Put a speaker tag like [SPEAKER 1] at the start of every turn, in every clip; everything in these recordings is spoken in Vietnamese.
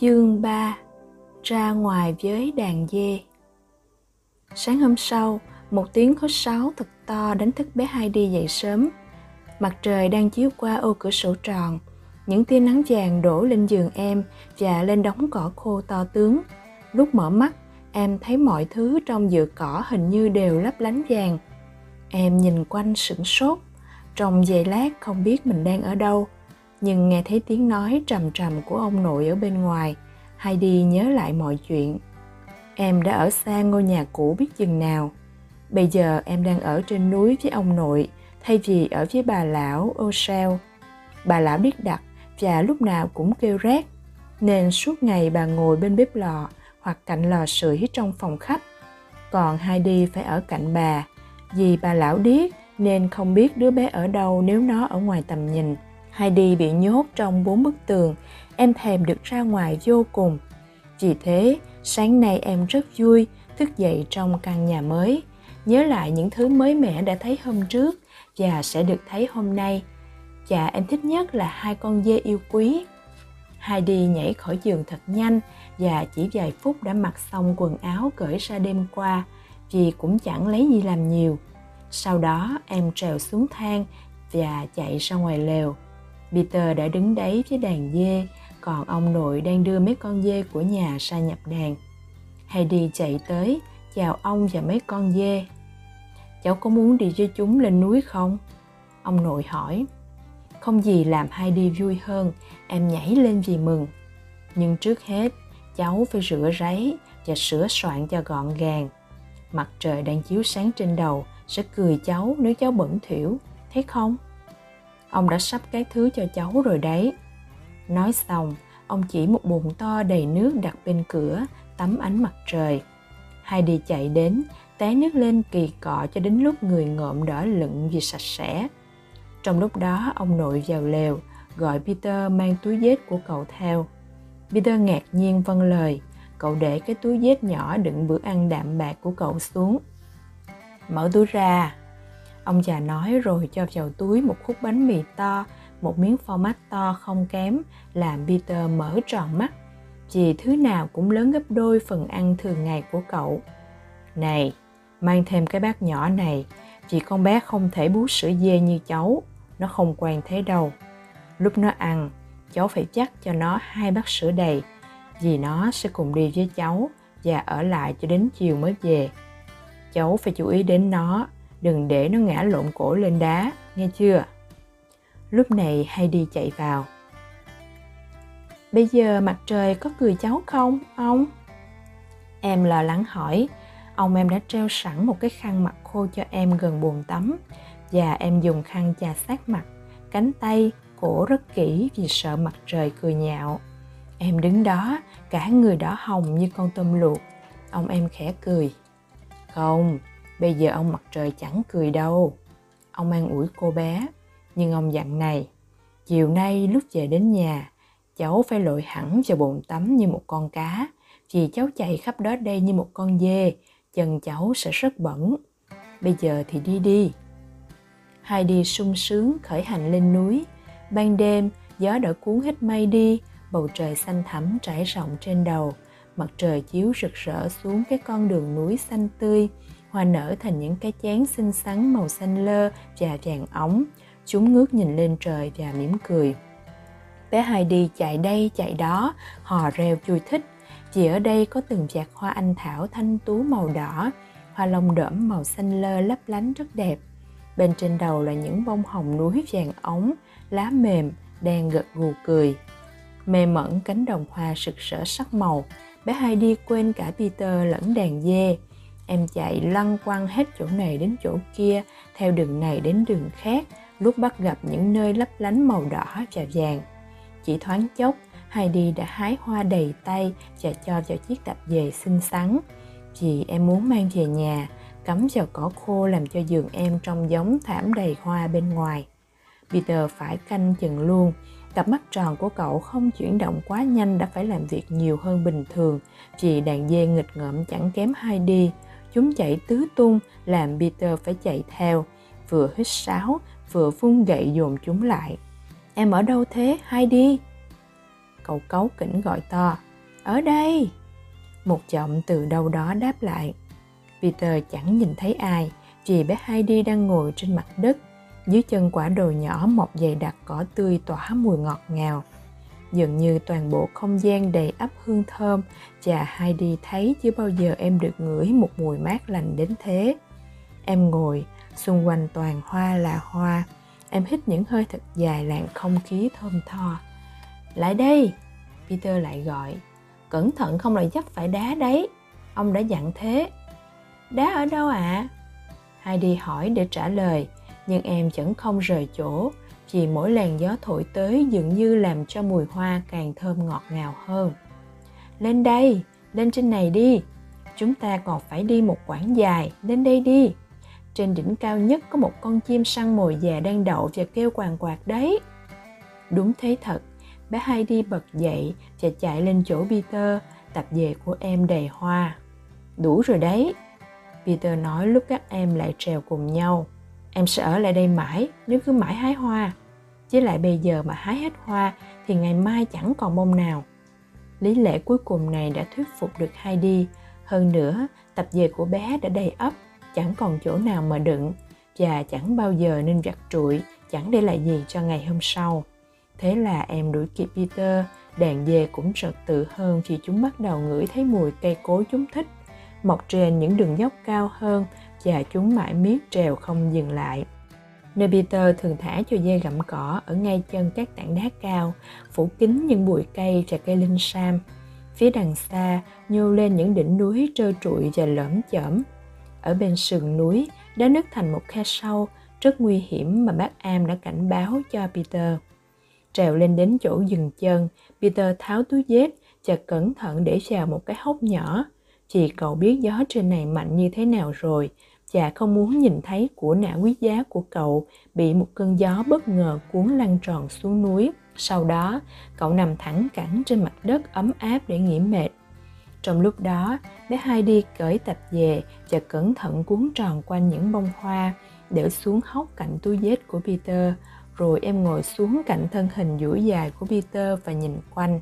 [SPEAKER 1] Chương 3 Ra ngoài với đàn dê Sáng hôm sau, một tiếng khóc sáo thật to đánh thức bé Heidi dậy sớm. Mặt trời đang chiếu qua ô cửa sổ tròn, những tia nắng vàng đổ lên giường em và lên đống cỏ khô to tướng. Lúc mở mắt, em thấy mọi thứ trong dừa cỏ hình như đều lấp lánh vàng. Em nhìn quanh sửng sốt, trong giây lát không biết mình đang ở đâu nhưng nghe thấy tiếng nói trầm trầm của ông nội ở bên ngoài heidi nhớ lại mọi chuyện em đã ở xa ngôi nhà cũ biết chừng nào bây giờ em đang ở trên núi với ông nội thay vì ở với bà lão O'Shell. Bà lão biết đặt và lúc nào cũng kêu rét, nên suốt ngày bà ngồi bên bếp lò hoặc cạnh lò sưởi trong phòng khách. Còn Heidi phải ở cạnh bà, vì bà lão điếc nên không biết đứa bé ở đâu nếu nó ở ngoài tầm nhìn. Heidi bị nhốt trong bốn bức tường, em thèm được ra ngoài vô cùng. Vì thế, sáng nay em rất vui thức dậy trong căn nhà mới, nhớ lại những thứ mới mẻ đã thấy hôm trước và sẽ được thấy hôm nay. Và em thích nhất là hai con dê yêu quý. Heidi nhảy khỏi giường thật nhanh và chỉ vài phút đã mặc xong quần áo cởi ra đêm qua vì cũng chẳng lấy gì làm nhiều. Sau đó em trèo xuống thang và chạy ra ngoài lều. Peter đã đứng đấy với đàn dê, còn ông nội đang đưa mấy con dê của nhà ra nhập đàn. Heidi chạy tới, chào ông và mấy con dê. Cháu có muốn đi với chúng lên núi không? Ông nội hỏi. Không gì làm Heidi vui hơn, em nhảy lên vì mừng. Nhưng trước hết, cháu phải rửa ráy và sửa soạn cho gọn gàng. Mặt trời đang chiếu sáng trên đầu sẽ cười cháu nếu cháu bẩn thỉu, thấy không? Ông đã sắp các thứ cho cháu rồi đấy. Nói xong, ông chỉ một bồn to đầy nước đặt bên cửa, tắm ánh mặt trời. Heidi chạy đến, té nước lên kỳ cọ cho đến lúc người ngộm đỏ lựng vì sạch sẽ. Trong lúc đó, ông nội vào lều, gọi peter mang túi dết của cậu theo. Peter ngạc nhiên vâng lời, cậu để cái túi dết nhỏ đựng bữa ăn đạm bạc của cậu xuống. Mở túi ra. Ông già nói rồi cho vào túi một khúc bánh mì to, một miếng phô mát to không kém, làm Peter mở tròn mắt. Vì thứ nào cũng lớn gấp đôi phần ăn thường ngày của cậu. Này, mang thêm cái bát nhỏ này, vì con bé không thể bú sữa dê như cháu, nó không quen thế đâu. Lúc nó ăn, cháu phải chắc cho nó hai bát sữa đầy, vì nó sẽ cùng đi với cháu và ở lại cho đến chiều mới về. Cháu phải chú ý đến nó đừng để nó ngã lộn cổ lên đá, nghe chưa? Lúc này Heidi chạy vào. Bây giờ mặt trời có cười cháu không, ông? Em lo lắng hỏi, ông em đã treo sẵn một cái khăn mặt khô cho em gần bồn tắm và em dùng khăn chà sát mặt, cánh tay, cổ rất kỹ vì sợ mặt trời cười nhạo. Em đứng đó, cả người đỏ hồng như con tôm luộc. Ông em khẽ cười. Không, Bây giờ ông mặt trời chẳng cười đâu. Ông an ủi cô bé, nhưng ông dặn này, chiều nay lúc về đến nhà, cháu phải lội hẳn vào bồn tắm như một con cá, vì cháu chạy khắp đó đây như một con dê, chân cháu sẽ rất bẩn. Bây giờ thì đi đi. Hai đi sung sướng khởi hành lên núi. Ban đêm, gió đã cuốn hết mây đi, bầu trời xanh thẳm trải rộng trên đầu. Mặt trời chiếu rực rỡ xuống cái con đường núi xanh tươi, hoa nở thành những cái chén xinh xắn màu xanh lơ và vàng óng. Chúng ngước nhìn lên trời và mỉm cười. Bé Heidi chạy đây chạy đó, hò reo vui thích. Vì ở đây có từng vạt hoa anh thảo thanh tú màu đỏ, hoa lông đỡm màu xanh lơ lấp lánh rất đẹp. Bên trên đầu là những bông hồng núi vàng ống, lá mềm, đang gật gù cười. Mê mẩn cánh đồng hoa sực sỡ sắc màu, bé Heidi quên cả Peter lẫn đàn dê, Em chạy lăn quăng hết chỗ này đến chỗ kia, theo đường này đến đường khác, lúc bắt gặp những nơi lấp lánh màu đỏ và vàng. Chỉ thoáng chốc, Heidi đã hái hoa đầy tay và cho vào chiếc tạp dề xinh xắn. Vì em muốn mang về nhà, cắm vào cỏ khô làm cho giường em trông giống thảm đầy hoa bên ngoài. Peter phải canh chừng luôn, cặp mắt tròn của cậu không chuyển động quá nhanh đã phải làm việc nhiều hơn bình thường vì đàn dê nghịch ngợm chẳng kém Heidi Chúng chạy tứ tung làm Peter phải chạy theo, vừa hít sáo, vừa vung gậy dồn chúng lại. Em ở đâu thế? Hai đi. cậu cấu kỉnh gọi to. Ở đây! Một giọng từ đâu đó đáp lại. Peter chẳng nhìn thấy ai, vì bé Heidi đang ngồi trên mặt đất, dưới chân quả đồi nhỏ mọc dày đặc cỏ tươi tỏa mùi ngọt ngào. Dường như toàn bộ không gian đầy ắp hương thơm Chà, hai đi thấy chưa bao giờ em được ngửi một mùi mát lành đến thế. Em ngồi, xung quanh toàn hoa là hoa, em hít những hơi thật dài làn không khí thơm tho. Lại đây! Peter lại gọi. Cẩn thận không lại dấp phải đá đấy. Ông đã dặn thế. Đá ở đâu ạ? À? Heidi hỏi để trả lời, nhưng em vẫn không rời chỗ, chỉ mỗi làn gió thổi tới dường như làm cho mùi hoa càng thơm ngọt ngào hơn. Lên đây, lên trên này đi. Chúng ta còn phải đi một quãng dài, lên đây đi. Trên đỉnh cao nhất có một con chim săn mồi già đang đậu và kêu quàng quạt đấy. Đúng thế thật, bé Heidi bật dậy và chạy lên chỗ Peter, tập về của em đầy hoa. Đủ rồi đấy, Peter nói lúc các em lại trèo cùng nhau. Em sẽ ở lại đây mãi nếu cứ mãi hái hoa. Chứ lại bây giờ mà hái hết hoa thì ngày mai chẳng còn bông nào. Lý lẽ cuối cùng này đã thuyết phục được Heidi. Hơn nữa, tập về của bé đã đầy ấp, chẳng còn chỗ nào mà đựng và chẳng bao giờ nên vặt trụi, chẳng để lại gì cho ngày hôm sau. Thế là em đuổi kịp Peter, đàn dê cũng trật tự hơn khi chúng bắt đầu ngửi thấy mùi cây cối chúng thích mọc trên những đường dốc cao hơn và chúng mãi miết trèo không dừng lại. Nơi Peter thường thả cho dê gặm cỏ ở ngay chân các tảng đá cao, phủ kín những bụi cây và cây linh sam. Phía đằng xa nhô lên những đỉnh núi trơ trụi và lõm chởm. Ở bên sườn núi, đã nứt thành một khe sâu, rất nguy hiểm mà bác Am đã cảnh báo cho Peter. Trèo lên đến chỗ dừng chân, Peter tháo túi dép và cẩn thận để vào một cái hốc nhỏ Chỉ cậu biết gió trên này mạnh như thế nào rồi Chả không muốn nhìn thấy của nã quý giá của cậu bị một cơn gió bất ngờ cuốn lăn tròn xuống núi. Sau đó, cậu nằm thẳng cẳng trên mặt đất ấm áp để nghỉ mệt. Trong lúc đó, bé Heidi cởi tập về và cẩn thận cuốn tròn quanh những bông hoa, để xuống hốc cạnh túi dết của Peter, rồi em ngồi xuống cạnh thân hình duỗi dài của Peter và nhìn quanh.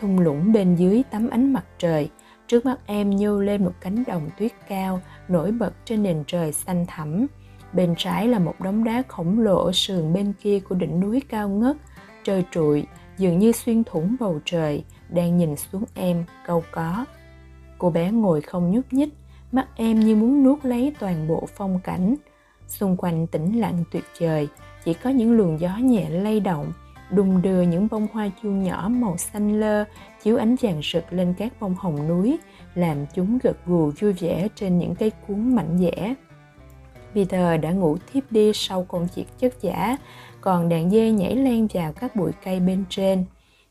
[SPEAKER 1] Thung lũng bên dưới tắm ánh mặt trời, Trước mắt em như lên một cánh đồng tuyết cao nổi bật trên nền trời xanh thẳm. Bên trái là một đống đá khổng lồ ở sườn bên kia của đỉnh núi cao ngất, trời trụi, dường như xuyên thủng bầu trời, đang nhìn xuống em, câu có. Cô bé ngồi không nhúc nhích, mắt em như muốn nuốt lấy toàn bộ phong cảnh. Xung quanh tĩnh lặng tuyệt vời, chỉ có những luồng gió nhẹ lay động, đùng đưa những bông hoa chuông nhỏ màu xanh lơ chiếu ánh vàng rực lên các bông hồng núi, làm chúng gật gù vui vẻ trên những cây cuốn mạnh dẻ Peter đã ngủ thiếp đi sau công việc chất giả, còn đàn dê nhảy len vào các bụi cây bên trên.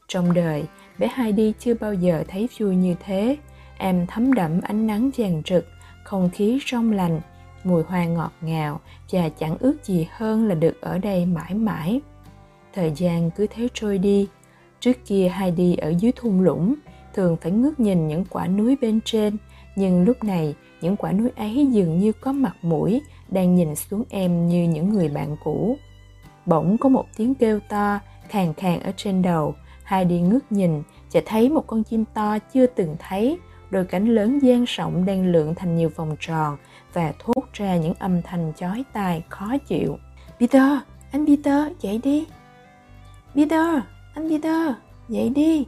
[SPEAKER 1] Trong đời, bé Heidi chưa bao giờ thấy vui như thế. Em thấm đẫm ánh nắng vàng rực, không khí trong lành, mùi hoa ngọt ngào và chẳng ước gì hơn là được ở đây mãi mãi. Thời gian cứ thế trôi đi. Trước kia Heidi ở dưới thung lũng, thường phải ngước nhìn những quả núi bên trên, nhưng lúc này những quả núi ấy dường như có mặt mũi đang nhìn xuống em như những người bạn cũ. Bỗng có một tiếng kêu to, khàn khàn ở trên đầu. Heidi ngước nhìn và thấy một con chim to chưa từng thấy, đôi cánh lớn dang rộng đang lượn thành nhiều vòng tròn và thốt ra những âm thanh chói tai khó chịu. Peter, anh Peter, dậy đi, Peter, anh Peter, dậy đi.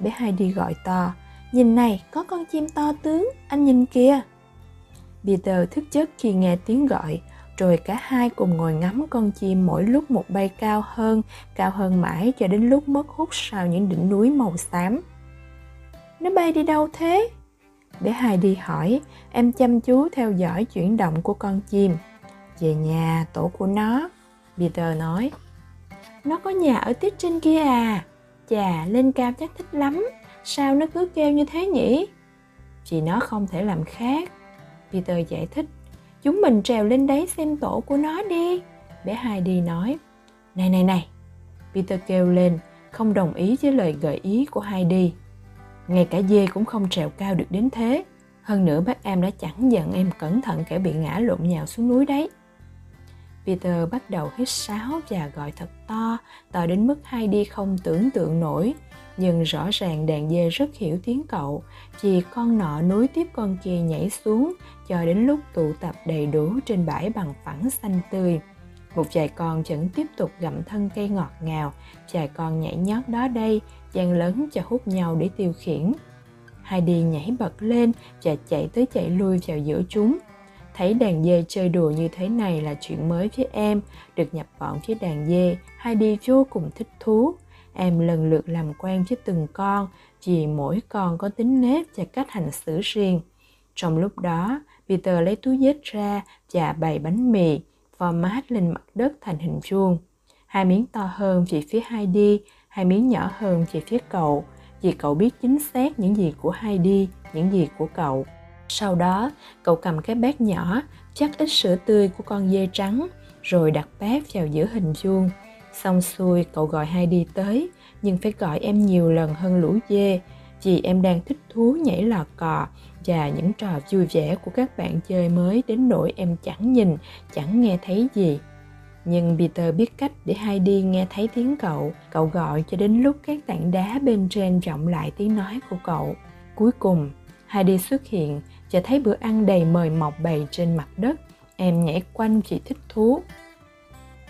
[SPEAKER 1] Bé Heidi gọi to, nhìn này, có con chim to tướng, anh nhìn kìa. Peter thức giấc khi nghe tiếng gọi, rồi cả hai cùng ngồi ngắm con chim mỗi lúc một bay cao hơn, cao hơn mãi cho đến lúc mất hút sau những đỉnh núi màu xám. Nó bay đi đâu thế? Bé Heidi hỏi, em chăm chú theo dõi chuyển động của con chim. Về nhà, tổ của nó, Peter nói nó có nhà ở tiết trên kia à? Chà lên cao chắc thích lắm. Sao nó cứ kêu như thế nhỉ? Chị nó không thể làm khác. Peter giải thích. Chúng mình trèo lên đấy xem tổ của nó đi. Bé hai đi nói. Này này này. Peter kêu lên, không đồng ý với lời gợi ý của hai đi. ngay cả dê cũng không trèo cao được đến thế. Hơn nữa bác em đã chẳng giận em cẩn thận kẻ bị ngã lộn nhào xuống núi đấy. Peter bắt đầu hít sáo và gọi thật to, to đến mức Heidi không tưởng tượng nổi. Nhưng rõ ràng đàn dê rất hiểu tiếng cậu, chỉ con nọ nối tiếp con kia nhảy xuống cho đến lúc tụ tập đầy đủ trên bãi bằng phẳng xanh tươi. Một vài con vẫn tiếp tục gặm thân cây ngọt ngào, vài con nhảy nhót đó đây, gian lớn cho hút nhau để tiêu khiển. Heidi nhảy bật lên và chạy tới chạy lui vào giữa chúng. Thấy đàn dê chơi đùa như thế này là chuyện mới với em, được nhập bọn với đàn dê, Heidi vô cùng thích thú. Em lần lượt làm quen với từng con, vì mỗi con có tính nết và cách hành xử riêng. Trong lúc đó, Peter lấy túi vết ra và bày bánh mì, format lên mặt đất thành hình vuông. Hai miếng to hơn về phía Heidi, hai miếng nhỏ hơn về phía cậu, vì cậu biết chính xác những gì của Heidi, những gì của cậu. Sau đó, cậu cầm cái bát nhỏ, chắc ít sữa tươi của con dê trắng, rồi đặt bát vào giữa hình vuông. Xong xuôi, cậu gọi hai đi tới, nhưng phải gọi em nhiều lần hơn lũ dê, vì em đang thích thú nhảy lò cò và những trò vui vẻ của các bạn chơi mới đến nỗi em chẳng nhìn, chẳng nghe thấy gì. Nhưng Peter biết cách để Heidi nghe thấy tiếng cậu. Cậu gọi cho đến lúc các tảng đá bên trên vọng lại tiếng nói của cậu. Cuối cùng, Heidi xuất hiện và thấy bữa ăn đầy mời mọc bày trên mặt đất. Em nhảy quanh chị thích thú.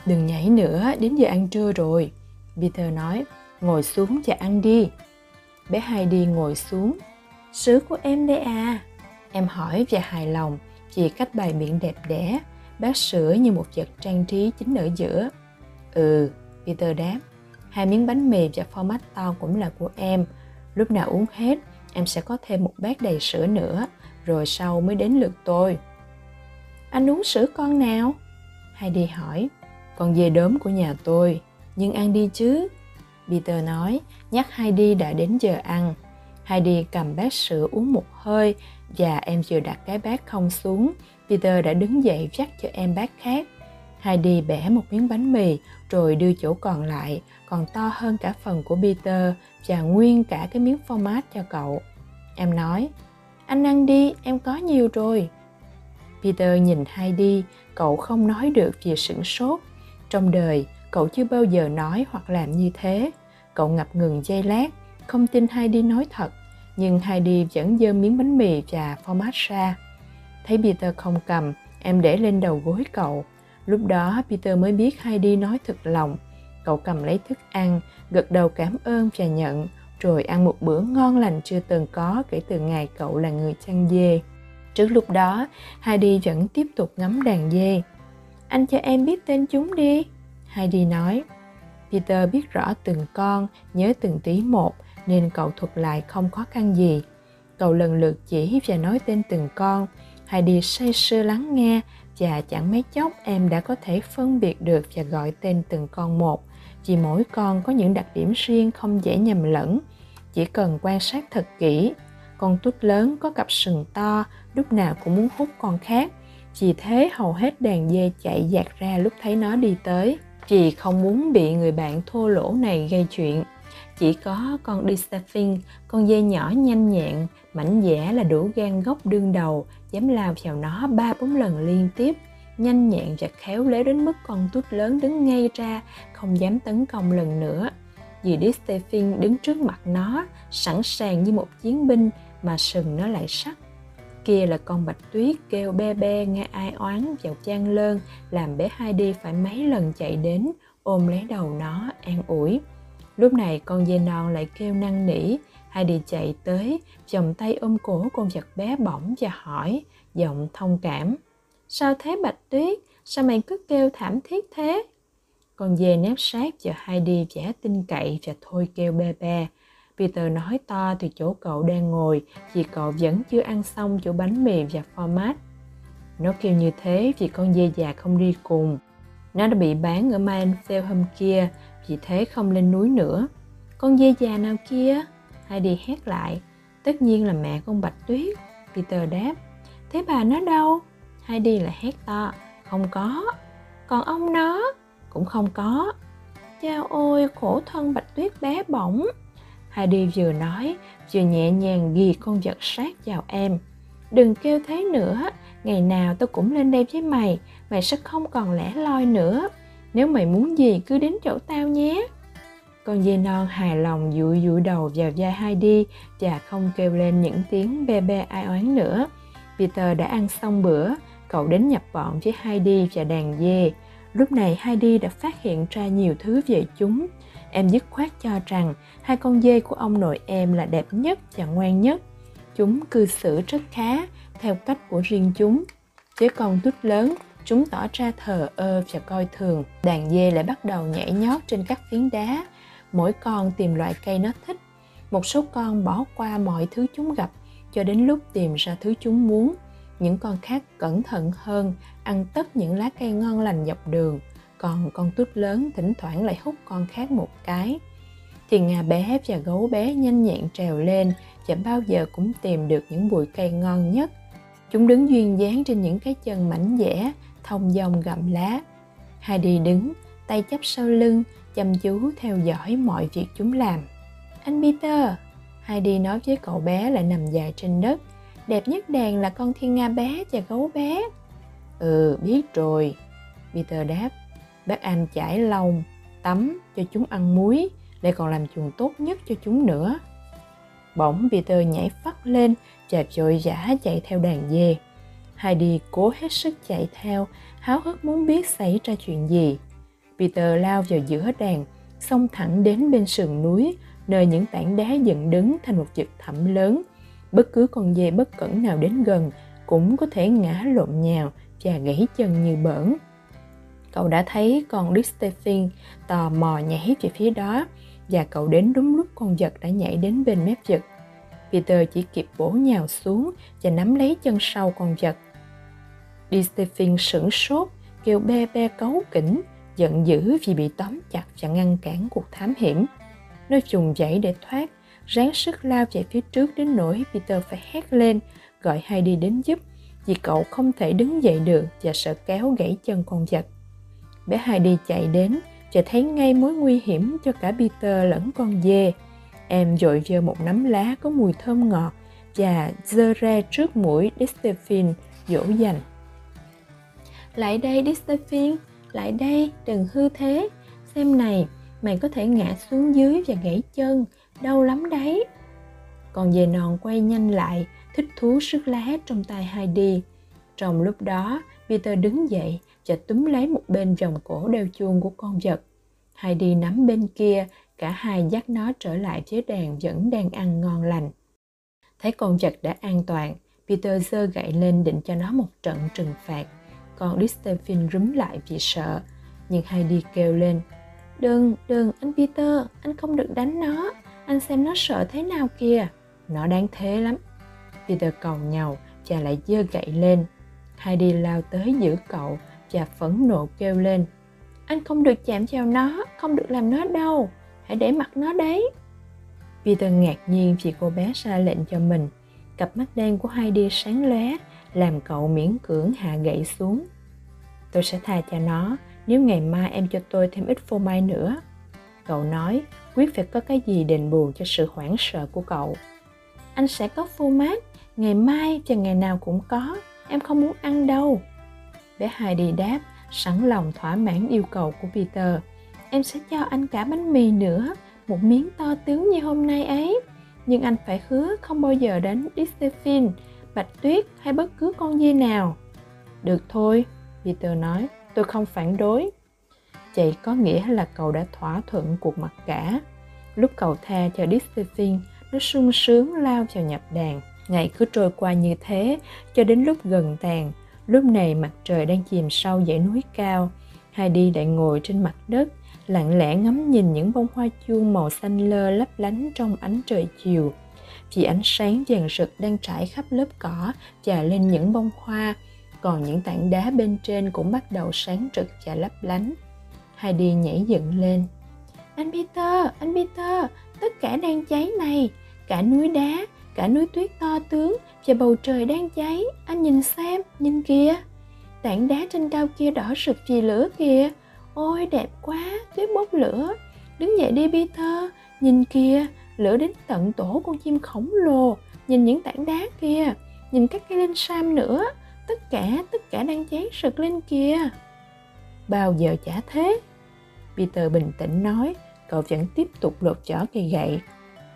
[SPEAKER 1] Đừng nhảy nữa, đến giờ ăn trưa rồi. Peter nói, ngồi xuống và ăn đi. Bé Heidi ngồi xuống. Sữa của em đây à? Em hỏi và hài lòng chị cách bài miệng đẹp đẽ bát sữa như một vật trang trí chính ở giữa. Ừ, Peter đáp, hai miếng bánh mì và format to cũng là của em. Lúc nào uống hết, em sẽ có thêm một bát đầy sữa nữa, rồi sau mới đến lượt tôi. Anh uống sữa con nào? Heidi hỏi. Con dê đốm của nhà tôi, nhưng ăn đi chứ. Peter nói, nhắc Heidi đã đến giờ ăn. Heidi cầm bát sữa uống một hơi và em vừa đặt cái bát không xuống Peter đã đứng dậy dắt cho em bát khác. Heidi bẻ một miếng bánh mì rồi đưa chỗ còn lại, còn to hơn cả phần của Peter và nguyên cả cái miếng format cho cậu. Em nói, anh ăn đi, em có nhiều rồi. Peter nhìn Heidi, cậu không nói được vì sửng sốt. Trong đời, cậu chưa bao giờ nói hoặc làm như thế. Cậu ngập ngừng giây lát, không tin Heidi nói thật, nhưng Heidi vẫn dơ miếng bánh mì và format ra. Thấy Peter không cầm, em để lên đầu gối cậu. Lúc đó Peter mới biết Heidi nói thật lòng. Cậu cầm lấy thức ăn, gật đầu cảm ơn và nhận, rồi ăn một bữa ngon lành chưa từng có kể từ ngày cậu là người chăn dê. Trước lúc đó, Heidi vẫn tiếp tục ngắm đàn dê. Anh cho em biết tên chúng đi. Heidi nói. Peter biết rõ từng con, nhớ từng tí một, nên cậu thuật lại không khó khăn gì. Cậu lần lượt chỉ và nói tên từng con, Heidi say sưa lắng nghe và chẳng mấy chốc em đã có thể phân biệt được và gọi tên từng con một vì mỗi con có những đặc điểm riêng không dễ nhầm lẫn chỉ cần quan sát thật kỹ. Con tút lớn có cặp sừng to lúc nào cũng muốn hút con khác. Vì thế hầu hết đàn dê chạy dạt ra lúc thấy nó đi tới. Chị không muốn bị người bạn thô lỗ này gây chuyện. Chỉ có con Distaffin, con dê nhỏ nhanh nhẹn, mảnh dẻ là đủ gan gốc đương đầu, dám lao vào nó ba bốn lần liên tiếp, nhanh nhẹn và khéo léo đến mức con tút lớn đứng ngay ra, không dám tấn công lần nữa. Dì Distefin đứng trước mặt nó, sẵn sàng như một chiến binh mà sừng nó lại sắc kia là con bạch tuyết kêu be be nghe ai oán vào trang lơn làm bé hai đi phải mấy lần chạy đến ôm lấy đầu nó an ủi Lúc này con dê non lại kêu năn nỉ, Heidi chạy tới, vòng tay ôm cổ con vật bé bỏng và hỏi, giọng thông cảm. Sao thế, Bạch Tuyết? Sao mày cứ kêu thảm thiết thế? Con dê nép sát vào Heidi vẻ tin cậy và thôi kêu bê bê. Peter nói to từ chỗ cậu đang ngồi, vì cậu vẫn chưa ăn xong chỗ bánh mì và format. Nó kêu như thế vì con dê già không đi cùng. Nó đã bị bán ở Mainfield hôm kia, vì thế không lên núi nữa con dê già nào kia heidi hét lại tất nhiên là mẹ con bạch tuyết, peter đáp thế bà nó đâu heidi lại hét to không có. Còn ông nó cũng không có. Chao ôi khổ thân bạch tuyết bé bỏng. Heidi vừa nói vừa nhẹ nhàng ghi con vật sát vào em. Đừng kêu thế nữa ngày nào tôi cũng lên đây với mày mày sẽ không còn lẻ loi nữa. Nếu mày muốn gì cứ đến chỗ tao nhé. Con dê non hài lòng dụi dụi đầu vào vai Heidi và không kêu lên những tiếng bê bê ai oán nữa. Peter đã ăn xong bữa, cậu đến nhập bọn với Heidi và đàn dê. Lúc này Heidi đã phát hiện ra nhiều thứ về chúng. Em dứt khoát cho rằng hai con dê của ông nội em là đẹp nhất và ngoan nhất. Chúng cư xử rất khá, theo cách của riêng chúng. Với con tút lớn, chúng tỏ ra thờ ơ và coi thường. Đàn dê lại bắt đầu nhảy nhót trên các phiến đá, mỗi con tìm loại cây nó thích một số con bỏ qua mọi thứ chúng gặp cho đến lúc tìm ra thứ chúng muốn những con khác cẩn thận hơn ăn tất những lá cây ngon lành dọc đường còn con tút lớn thỉnh thoảng lại hút con khác một cái thì ngà bé và gấu bé nhanh nhẹn trèo lên và bao giờ cũng tìm được những bụi cây ngon nhất chúng đứng duyên dáng trên những cái chân mảnh dẻ thông dong gặm lá Heidi đứng tay chắp sau lưng chăm chú theo dõi mọi việc chúng làm. Anh Peter, Heidi nói với cậu bé lại nằm dài trên đất. Đẹp nhất đàn là con thiên nga bé và gấu bé. Ừ, biết rồi. Peter đáp. Bác Anh chải lông, tắm cho chúng ăn muối, lại còn làm chuồng tốt nhất cho chúng nữa. Bỗng Peter nhảy phát lên chạp vội giả chạy theo đàn dê. Heidi cố hết sức chạy theo, háo hức muốn biết xảy ra chuyện gì. Peter lao vào giữa đàn, xông thẳng đến bên sườn núi, nơi những tảng đá dựng đứng thành một vực thẳm lớn. Bất cứ con dê bất cẩn nào đến gần cũng có thể ngã lộn nhào và gãy chân như bỡn. Cậu đã thấy con Dick Stephen tò mò nhảy về phía đó và cậu đến đúng lúc con vật đã nhảy đến bên mép vực. Peter chỉ kịp bổ nhào xuống và nắm lấy chân sau con vật. Dick Stephen sửng sốt, kêu be be cấu kỉnh giận dữ vì bị tóm chặt và ngăn cản cuộc thám hiểm. Nó trùng dậy để thoát, ráng sức lao chạy phía trước đến nỗi Peter phải hét lên, gọi Heidi đến giúp, vì cậu không thể đứng dậy được và sợ kéo gãy chân con vật. Bé Heidi chạy đến và thấy ngay mối nguy hiểm cho cả Peter lẫn con dê. Em dội dơ một nắm lá có mùi thơm ngọt và dơ ra trước mũi Destefin dỗ dành. Lại đây Destefin, lại đây đừng hư thế xem này mày có thể ngã xuống dưới và gãy chân đau lắm đấy. Còn dề non quay nhanh lại, thích thú sức lá trong tay Heidi. Trong lúc đó, Peter đứng dậy và túm lấy một bên vòng cổ đeo chuông của con vật. Heidi nắm bên kia, cả hai dắt nó trở lại chế đàn vẫn đang ăn ngon lành. Thấy con vật đã an toàn, Peter giơ gậy lên định cho nó một trận trừng phạt. Còn Distephin rúm lại vì sợ, nhưng Heidi kêu lên, đừng đừng, anh Peter, anh không được đánh nó anh xem nó sợ thế nào kìa. Nó đáng thế lắm. Peter cầu nhàu cha lại giơ gậy lên. Heidi lao tới giữ cậu, cha phẫn nộ kêu lên. Anh không được chạm vào nó, không được làm nó đâu hãy để mặt nó đấy. Peter ngạc nhiên vì cô bé ra lệnh cho mình. Cặp mắt đen của Heidi sáng lóe, làm cậu miễn cưỡng hạ gậy xuống. Tôi sẽ tha cho nó, nếu ngày mai em cho tôi thêm ít phô mai nữa. Cậu nói quyết phải có cái gì đền bù cho sự hoảng sợ của cậu. Anh sẽ có phô mát, ngày mai và ngày nào cũng có, em không muốn ăn đâu. Bé Heidi đáp, sẵn lòng thỏa mãn yêu cầu của Peter. Em sẽ cho anh cả bánh mì nữa, một miếng to tướng như hôm nay ấy. Nhưng anh phải hứa không bao giờ đánh Josephine bạch tuyết hay bất cứ con dê nào. Được thôi, Peter nói, tôi không phản đối. Vậy có nghĩa là cậu đã thỏa thuận cuộc mặc cả. Lúc cậu tha cho Josephine, nó sung sướng lao vào nhập đàn. Ngày cứ trôi qua như thế, cho đến lúc gần tàn. Lúc này mặt trời đang chìm sâu dãy núi cao. Heidi lại ngồi trên mặt đất, lặng lẽ ngắm nhìn những bông hoa chuông màu xanh lơ lấp lánh trong ánh trời chiều vì ánh sáng vàng rực đang trải khắp lớp cỏ và lên những bông hoa còn những tảng đá bên trên cũng bắt đầu sáng rực và lấp lánh Heidi nhảy dựng lên. Anh Peter anh Peter, tất cả đang cháy này. Cả núi đá, cả núi tuyết to tướng và bầu trời đang cháy. Anh nhìn xem, nhìn kìa. Tảng đá trên cao kia đỏ sực vì lửa kìa. Ôi, đẹp quá, tuyết bốc lửa. Đứng dậy đi, Peter. Nhìn kìa, lửa đến tận tổ con chim khổng lồ. Nhìn những tảng đá kia nhìn các cây linh sam nữa. Tất cả tất cả đang cháy sực lên kìa. Bao giờ chả thế peter bình tĩnh nói cậu vẫn tiếp tục lột chỏ cây gậy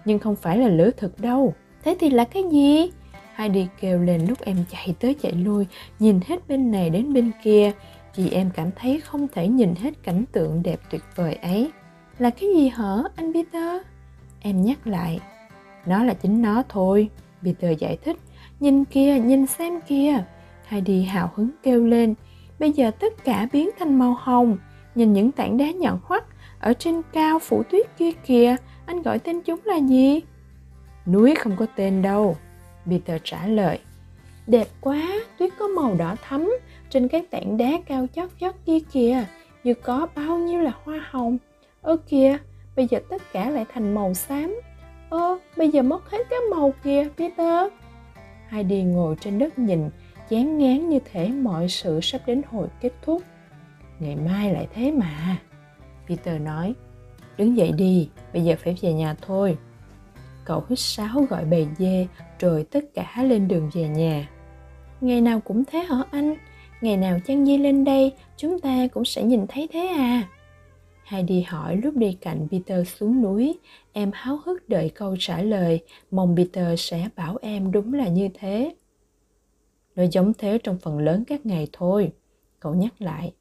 [SPEAKER 1] nhưng không phải là lửa thực đâu. Thế thì là cái gì? Heidi kêu lên lúc em chạy tới chạy lui nhìn hết bên này đến bên kia. Vì em cảm thấy không thể nhìn hết cảnh tượng đẹp tuyệt vời ấy. Là cái gì hả anh peter? Em nhắc lại nó là chính nó thôi. Peter giải thích nhìn kia nhìn xem kia heidi hào hứng kêu lên bây giờ tất cả biến thành màu hồng nhìn những tảng đá nhọn hoắt ở trên cao phủ tuyết kia kìa, anh gọi tên chúng là gì? Núi không có tên đâu, peter trả lời. Đẹp quá, tuyết có màu đỏ thắm trên cái tảng đá cao chót chót kia kìa, như có bao nhiêu là hoa hồng. Ơ kìa, bây giờ tất cả lại thành màu xám. Ơ, bây giờ mất hết các màu kìa, peter. Heidi ngồi trên đất nhìn, chán ngán như thể mọi sự sắp đến hồi kết thúc ngày mai lại thế mà. Peter nói đứng dậy đi bây giờ phải về nhà thôi. Cậu hít sáo gọi bầy dê rồi tất cả lên đường về nhà. Ngày nào cũng thế hả anh? Ngày nào chăn di lên đây chúng ta cũng sẽ nhìn thấy thế à? Heidi hỏi lúc đi cạnh Peter xuống núi, em háo hức đợi câu trả lời, mong Peter sẽ bảo em đúng là như thế. Nó giống thế trong phần lớn các ngày thôi, cậu nhắc lại.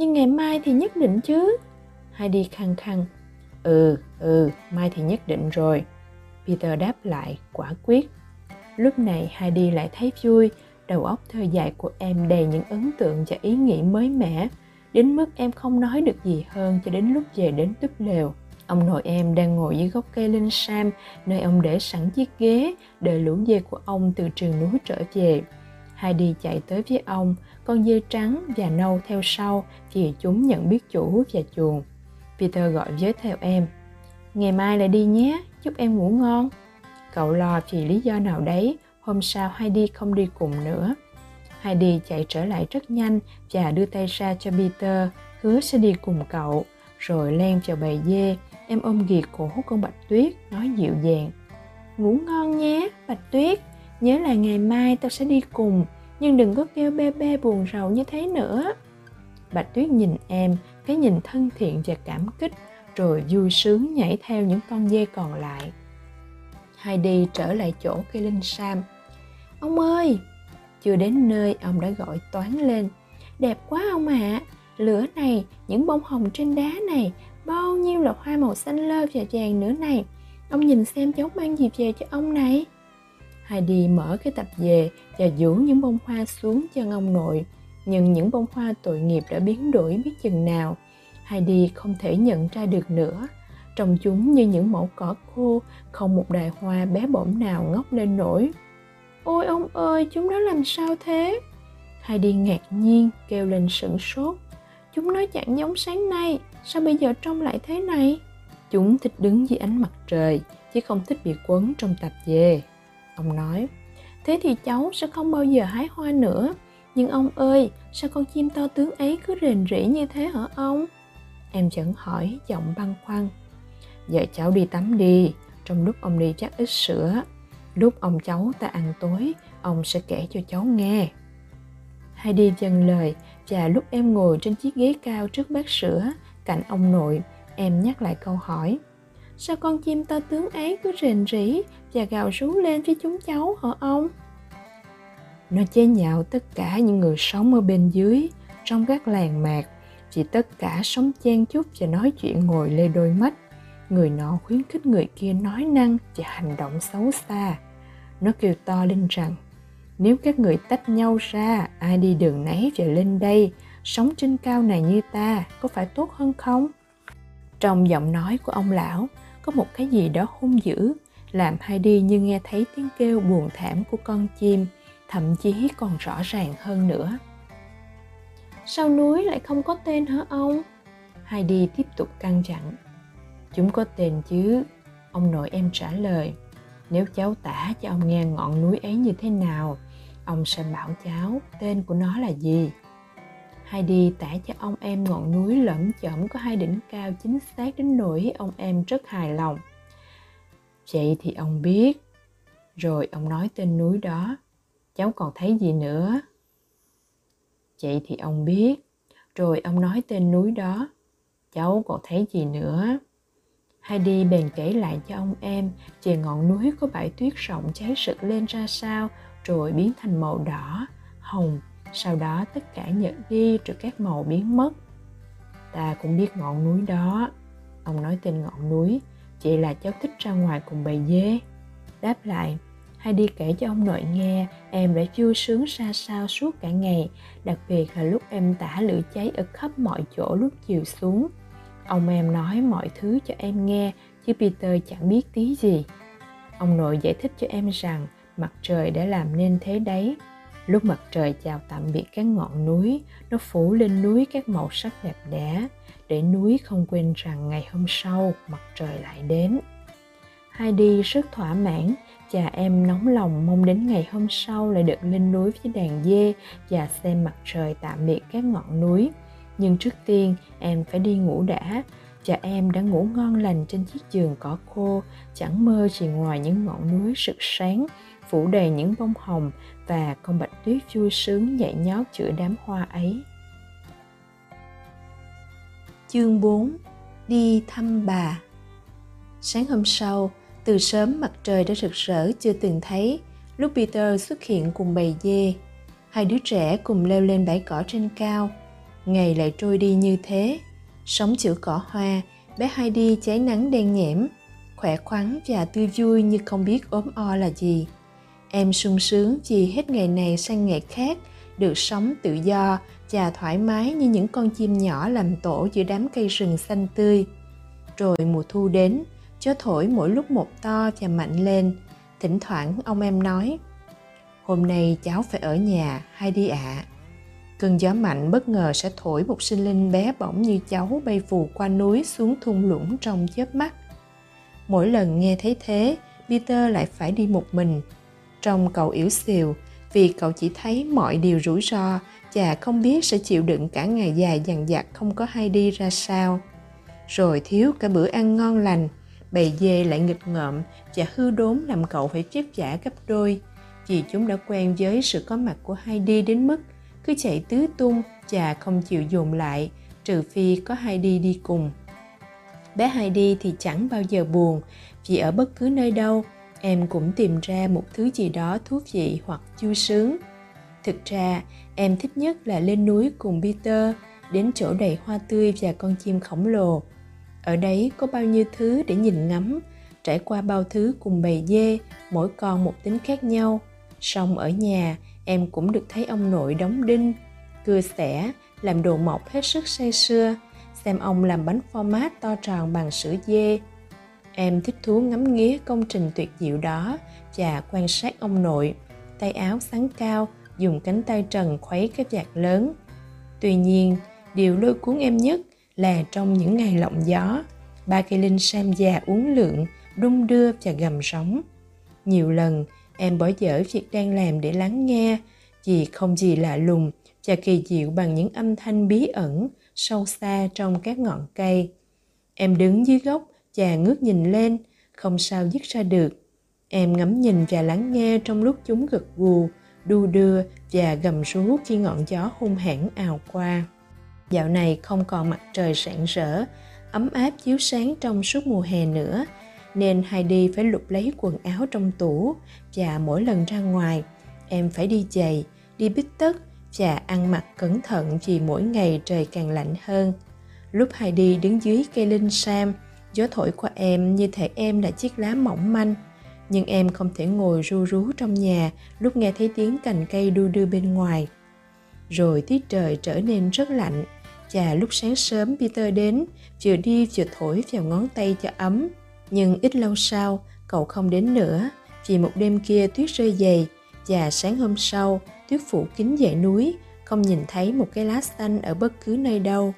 [SPEAKER 1] Nhưng ngày mai thì nhất định chứ. Heidi khăng khăng. Ừ, ừ, mai thì nhất định rồi. Peter đáp lại quả quyết. Lúc này Heidi lại thấy vui, đầu óc thơ dại của em đầy những ấn tượng và ý nghĩ mới mẻ, đến mức em không nói được gì hơn cho đến lúc về đến túp lều. Ông nội em đang ngồi dưới gốc cây linh sam, nơi ông để sẵn chiếc ghế, đợi lũ dê của ông từ trường núi trở về. Heidi chạy tới với ông, con dê trắng và nâu theo sau vì chúng nhận biết chủ và chuồng. Peter gọi với theo em. Ngày mai lại đi nhé, chúc em ngủ ngon. Cậu lo vì lý do nào đấy, hôm sau Heidi không đi cùng nữa. Heidi chạy trở lại rất nhanh và đưa tay ra cho Peter, hứa sẽ đi cùng cậu, rồi len vào bầy dê, em ôm ghì cổ con Bạch Tuyết, nói dịu dàng. Ngủ ngon nhé, Bạch Tuyết, nhớ là ngày mai tao sẽ đi cùng, nhưng đừng có kêu bê bê buồn rầu như thế nữa. Bạch Tuyết nhìn em, cái nhìn thân thiện và cảm kích, rồi vui sướng nhảy theo những con dê còn lại. Heidi trở lại chỗ cây linh sam. Ông ơi! Chưa đến nơi, ông đã gọi toán lên. Đẹp quá ông ạ! À. Lửa này, những bông hồng trên đá này, bao nhiêu là hoa màu xanh lơ và vàng nữa này. Ông nhìn xem cháu mang gì về cho ông này. Heidi mở cái tập về và dũ những bông hoa xuống cho ông nội. Nhưng những bông hoa tội nghiệp đã biến đổi biết chừng nào. Heidi không thể nhận ra được nữa. Trông chúng như những mẫu cỏ khô, không một đài hoa bé bỏng nào ngóc lên nổi. Ôi ông ơi, chúng nó làm sao thế? Heidi ngạc nhiên, kêu lên sửng sốt. Chúng nó chẳng giống sáng nay, sao bây giờ trông lại thế này? Chúng thích đứng dưới ánh mặt trời, chứ không thích bị quấn trong tạp dề ông nói thế thì cháu sẽ không bao giờ hái hoa nữa nhưng ông ơi sao con chim to tướng ấy cứ rền rĩ như thế hả ông em chẳng hỏi giọng băn khoăn Vợ cháu đi tắm đi, trong lúc ông đi chắc ít sữa. Lúc ông cháu ta ăn tối, ông sẽ kể cho cháu nghe. Hay đi dần lời và lúc em ngồi trên chiếc ghế cao trước bát sữa, cạnh ông nội, em nhắc lại câu hỏi. Sao con chim to tướng ấy cứ rền rỉ và gào rú lên với chúng cháu hả ông? Nó chế nhạo tất cả những người sống ở bên dưới, trong các làng mạc, vì tất cả sống chen chúc và nói chuyện ngồi lê đôi mắt. Người nọ khuyến khích người kia nói năng và hành động xấu xa. Nó kêu to lên rằng nếu các người tách nhau ra ai đi đường nấy và lên đây sống trên cao này như ta có phải tốt hơn không? Trong giọng nói của ông lão có một cái gì đó hung dữ làm hai đi như nghe thấy tiếng kêu buồn thảm của con chim thậm chí còn rõ ràng hơn nữa sao núi lại không có tên hả ông Heidi tiếp tục căng dặn Chúng có tên chứ? Ông nội em trả lời. Nếu cháu tả cho ông nghe ngọn núi ấy như thế nào, ông sẽ bảo cháu tên của nó là gì hai đi tả cho ông em ngọn núi lẫm chẩm có hai đỉnh cao chính xác đến nỗi ông em rất hài lòng. Vậy thì ông biết. Rồi ông nói tên núi đó. Cháu còn thấy gì nữa? Vậy thì ông biết. Rồi ông nói tên núi đó. Cháu còn thấy gì nữa? Heidi bèn kể lại cho ông em về ngọn núi có bãi tuyết rộng cháy sực lên ra sao rồi biến thành màu đỏ, hồng, sau đó tất cả nhợt đi rồi các màu biến mất. Ta cũng biết ngọn núi đó. Ông nói tên ngọn núi, chỉ là cháu thích ra ngoài cùng bầy dê. Đáp lại, hay đi kể cho ông nội nghe em đã vui sướng xa sao suốt cả ngày, đặc biệt là lúc em tả lửa cháy ở khắp mọi chỗ lúc chiều xuống. Ông em nói mọi thứ cho em nghe, chứ Peter chẳng biết tí gì. Ông nội giải thích cho em rằng mặt trời đã làm nên thế đấy. Lúc mặt trời chào tạm biệt các ngọn núi, nó phủ lên núi các màu sắc đẹp đẽ, để núi không quên rằng ngày hôm sau mặt trời lại đến. Heidi rất thỏa mãn, cha em nóng lòng mong đến ngày hôm sau lại được lên núi với đàn dê và xem mặt trời tạm biệt các ngọn núi. Nhưng trước tiên em phải đi ngủ đã, cha em đã ngủ ngon lành trên chiếc giường cỏ khô, chẳng mơ gì ngoài những ngọn núi rực sáng, phủ đầy những bông hồng và con bạch tuyết vui sướng nhảy nhót giữa đám hoa ấy. Chương 4 Đi thăm bà Sáng hôm sau, từ sớm mặt trời đã rực rỡ chưa từng thấy, lúc Peter xuất hiện cùng bầy dê. Hai đứa trẻ cùng leo lên bãi cỏ trên cao. Ngày lại trôi đi như thế. Sống chữa cỏ hoa, bé Heidi cháy nắng đen nhẽm, khỏe khoắn và tươi vui như không biết ốm o là gì. Em sung sướng vì hết ngày này sang ngày khác, được sống tự do và thoải mái như những con chim nhỏ làm tổ giữa đám cây rừng xanh tươi. Rồi mùa thu đến, Gió thổi mỗi lúc một to và mạnh lên. Thỉnh thoảng ông em nói, hôm nay cháu phải ở nhà hay đi ạ. À. Cơn gió mạnh bất ngờ sẽ thổi một sinh linh bé bỏng như cháu bay vù qua núi xuống thung lũng trong chớp mắt. Mỗi lần nghe thấy thế, Peter lại phải đi một mình. Trong cậu yếu xìu, vì cậu chỉ thấy mọi điều rủi ro và không biết sẽ chịu đựng cả ngày dài dằn dặt không có hay đi ra sao. Rồi thiếu cả bữa ăn ngon lành, bầy dê lại nghịch ngợm và hư đốn làm cậu phải chép giả gấp đôi vì chúng đã quen với sự có mặt của Heidi đến mức cứ chạy tứ tung và không chịu dồn lại trừ phi có Heidi đi cùng. Bé Heidi thì chẳng bao giờ buồn vì ở bất cứ nơi đâu em cũng tìm ra một thứ gì đó thú vị hoặc vui sướng. Thực ra, em thích nhất là lên núi cùng Peter, đến chỗ đầy hoa tươi và con chim khổng lồ ở đấy có bao nhiêu thứ để nhìn ngắm trải qua bao thứ cùng bầy dê mỗi con một tính khác nhau song ở nhà em cũng được thấy ông nội đóng đinh cưa xẻ làm đồ mộc hết sức say sưa xem ông làm bánh format to tròn bằng sữa dê em thích thú ngắm nghía công trình tuyệt diệu đó và quan sát ông nội tay áo sáng cao dùng cánh tay trần khuấy cái vạt lớn tuy nhiên điều lôi cuốn em nhất là trong những ngày lộng gió, ba cây linh sam già uống lượng, đung đưa và gầm sóng. Nhiều lần em bỏ dở việc đang làm để lắng nghe, vì không gì lạ lùng và kỳ diệu bằng những âm thanh bí ẩn sâu xa trong các ngọn cây. Em đứng dưới gốc chàng ngước nhìn lên, không sao dứt ra được. Em ngắm nhìn và lắng nghe trong lúc chúng gật gù, đu đưa và gầm rú khi ngọn gió hung hãn ào qua. Dạo này không còn mặt trời rạng rỡ, ấm áp chiếu sáng trong suốt mùa hè nữa, nên Heidi phải lục lấy quần áo trong tủ và mỗi lần ra ngoài, em phải đi giày, đi bít tất và ăn mặc cẩn thận vì mỗi ngày trời càng lạnh hơn. Lúc Heidi đứng dưới cây linh sam, gió thổi qua em như thể em là chiếc lá mỏng manh. Nhưng em không thể ngồi ru rú trong nhà lúc nghe thấy tiếng cành cây đu đưa bên ngoài. Rồi tiết trời trở nên rất lạnh chà lúc sáng sớm Peter đến, vừa đi vừa thổi vào ngón tay cho ấm. Nhưng ít lâu sau, cậu không đến nữa, vì một đêm kia tuyết rơi dày, và sáng hôm sau, tuyết phủ kín dãy núi, không nhìn thấy một cái lá xanh ở bất cứ nơi đâu.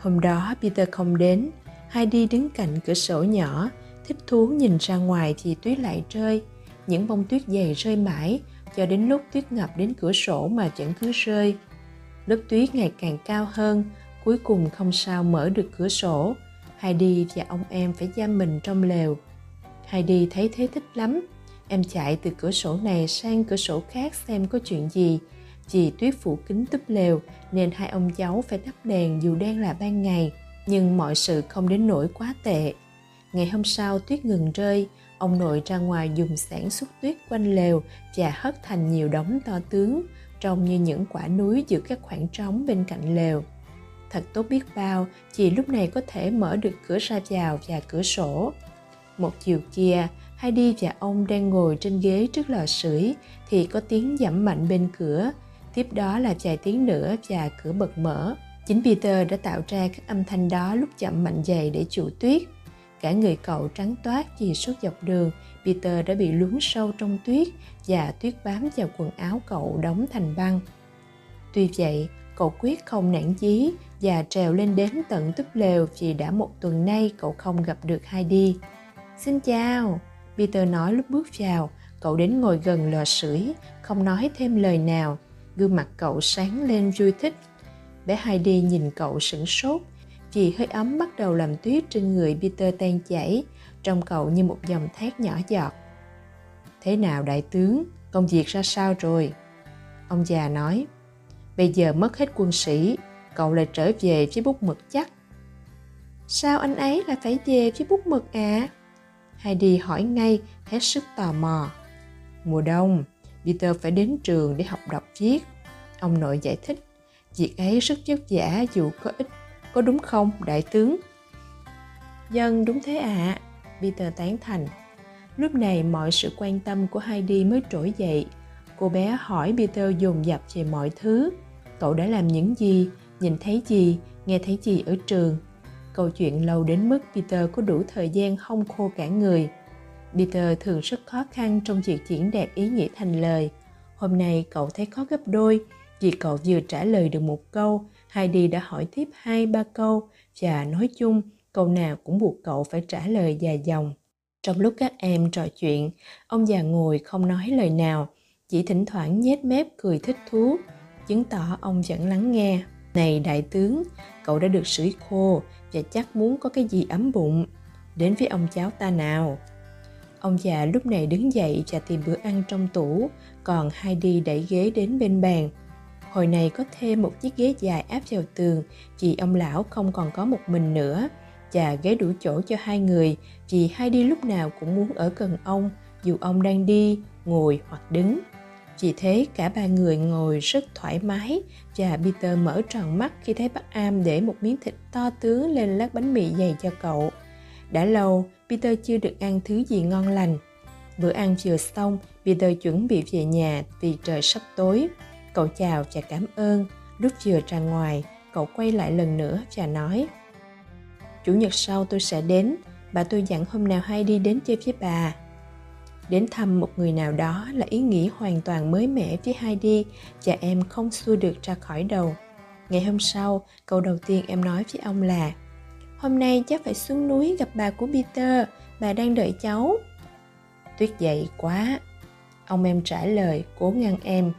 [SPEAKER 1] Hôm đó Peter không đến, Heidi đứng cạnh cửa sổ nhỏ, thích thú nhìn ra ngoài thì tuyết lại rơi. Những bông tuyết dày rơi mãi, cho đến lúc tuyết ngập đến cửa sổ mà vẫn cứ rơi. Lớp tuyết ngày càng cao hơn cuối cùng không sao mở được cửa sổ. Heidi và ông em phải giam mình trong lều. Heidi thấy thế thích lắm. Em chạy từ cửa sổ này sang cửa sổ khác xem có chuyện gì. Vì tuyết phủ kín túp lều nên hai ông cháu phải thắp đèn dù đang là ban ngày nhưng mọi sự không đến nỗi quá tệ. Ngày hôm sau tuyết ngừng rơi, ông nội ra ngoài dùng sản xúc tuyết quanh lều và hất thành nhiều đống to tướng, trông như những quả núi giữa các khoảng trống bên cạnh lều. Thật tốt biết bao, chị lúc này có thể mở được cửa ra vào và cửa sổ. Một chiều kia, Heidi và ông đang ngồi trên ghế trước lò sưởi thì có tiếng giảm mạnh bên cửa. Tiếp đó là vài tiếng nữa và cửa bật mở chính peter đã tạo ra các âm thanh đó lúc chậm mạnh dày để chủ tuyết cả người cậu trắng toát vì suốt dọc đường peter đã bị lún sâu trong tuyết và tuyết bám vào quần áo cậu đóng thành băng tuy vậy cậu quyết không nản chí và trèo lên đến tận túp lều vì đã một tuần nay cậu không gặp được Heidi. Xin chào, Peter nói lúc bước vào, cậu đến ngồi gần lò sưởi, không nói thêm lời nào. Gương mặt cậu sáng lên vui thích. Bé Heidi nhìn cậu sửng sốt, vì hơi ấm bắt đầu làm tuyết trên người Peter tan chảy, trong cậu như một dòng thác nhỏ giọt. Thế nào đại tướng, công việc ra sao rồi? Ông già nói, bây giờ mất hết quân sĩ, cậu lại trở về với bút mực chắc. Sao anh ấy lại phải về với bút mực à? Heidi hỏi ngay, hết sức tò mò. Mùa đông, Peter phải đến trường để học đọc viết. Ông nội giải thích, việc ấy rất vất vả dù có ích, có đúng không, đại tướng? Dân đúng thế ạ, à. Peter tán thành. Lúc này mọi sự quan tâm của Heidi mới trỗi dậy. Cô bé hỏi Peter dồn dập về mọi thứ. Cậu đã làm những gì, nhìn thấy gì, nghe thấy gì ở trường, câu chuyện lâu đến mức Peter có đủ thời gian không khô cả người. Peter thường rất khó khăn trong việc diễn đạt ý nghĩa thành lời. Hôm nay cậu thấy khó gấp đôi vì cậu vừa trả lời được một câu, Heidi đã hỏi tiếp hai ba câu và nói chung câu nào cũng buộc cậu phải trả lời dài dòng. Trong lúc các em trò chuyện, ông già ngồi không nói lời nào, chỉ thỉnh thoảng nhếch mép cười thích thú, chứng tỏ ông vẫn lắng nghe. Này đại tướng, cậu đã được sưởi khô và chắc muốn có cái gì ấm bụng. Đến với ông cháu ta nào. Ông già lúc này đứng dậy và tìm bữa ăn trong tủ, còn Heidi đẩy ghế đến bên bàn. Hồi này có thêm một chiếc ghế dài áp vào tường vì ông lão không còn có một mình nữa và ghế đủ chỗ cho hai người vì đi lúc nào cũng muốn ở gần ông dù ông đang đi, ngồi hoặc đứng. Vì thế cả ba người ngồi rất thoải mái và Peter mở tròn mắt khi thấy bác Am để một miếng thịt to tướng lên lát bánh mì dày cho cậu. Đã lâu, Peter chưa được ăn thứ gì ngon lành. Bữa ăn vừa xong, Peter chuẩn bị về nhà vì trời sắp tối. Cậu chào và cảm ơn. Lúc vừa ra ngoài, cậu quay lại lần nữa và nói Chủ nhật sau tôi sẽ đến, bà tôi dặn hôm nào hay đi đến chơi với bà đến thăm một người nào đó là ý nghĩ hoàn toàn mới mẻ với Heidi và em không xua được ra khỏi đầu. Ngày hôm sau, câu đầu tiên em nói với ông là Hôm nay cháu phải xuống núi gặp bà của Peter, bà đang đợi cháu. Tuyết dậy quá. Ông em trả lời, cố ngăn em.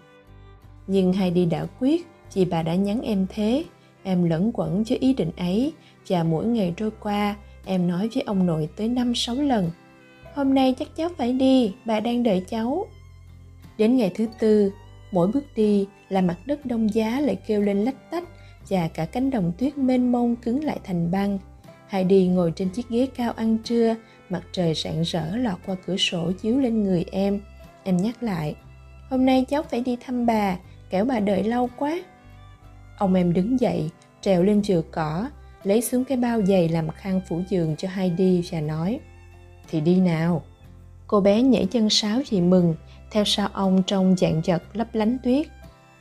[SPEAKER 1] Nhưng Heidi đã quyết vì bà đã nhắn em thế. Em lẫn quẩn với ý định ấy và mỗi ngày trôi qua, em nói với ông nội tới năm sáu lần. Hôm nay chắc cháu phải đi bà đang đợi cháu. Đến ngày thứ tư mỗi bước đi là mặt đất đông giá lại kêu lên lách tách và cả cánh đồng tuyết mênh mông cứng lại thành băng. Heidi ngồi trên chiếc ghế cao ăn trưa mặt trời rạng rỡ lọt qua cửa sổ chiếu lên người em. Em nhắc lại hôm nay cháu phải đi thăm bà kẻo bà đợi lâu quá. Ông em đứng dậy, trèo lên chừa cỏ, lấy xuống cái bao giày làm khăn phủ giường cho Heidi và nói, thì đi nào. Cô bé nhảy chân sáo vì mừng, theo sau ông trong dạng giật lấp lánh tuyết.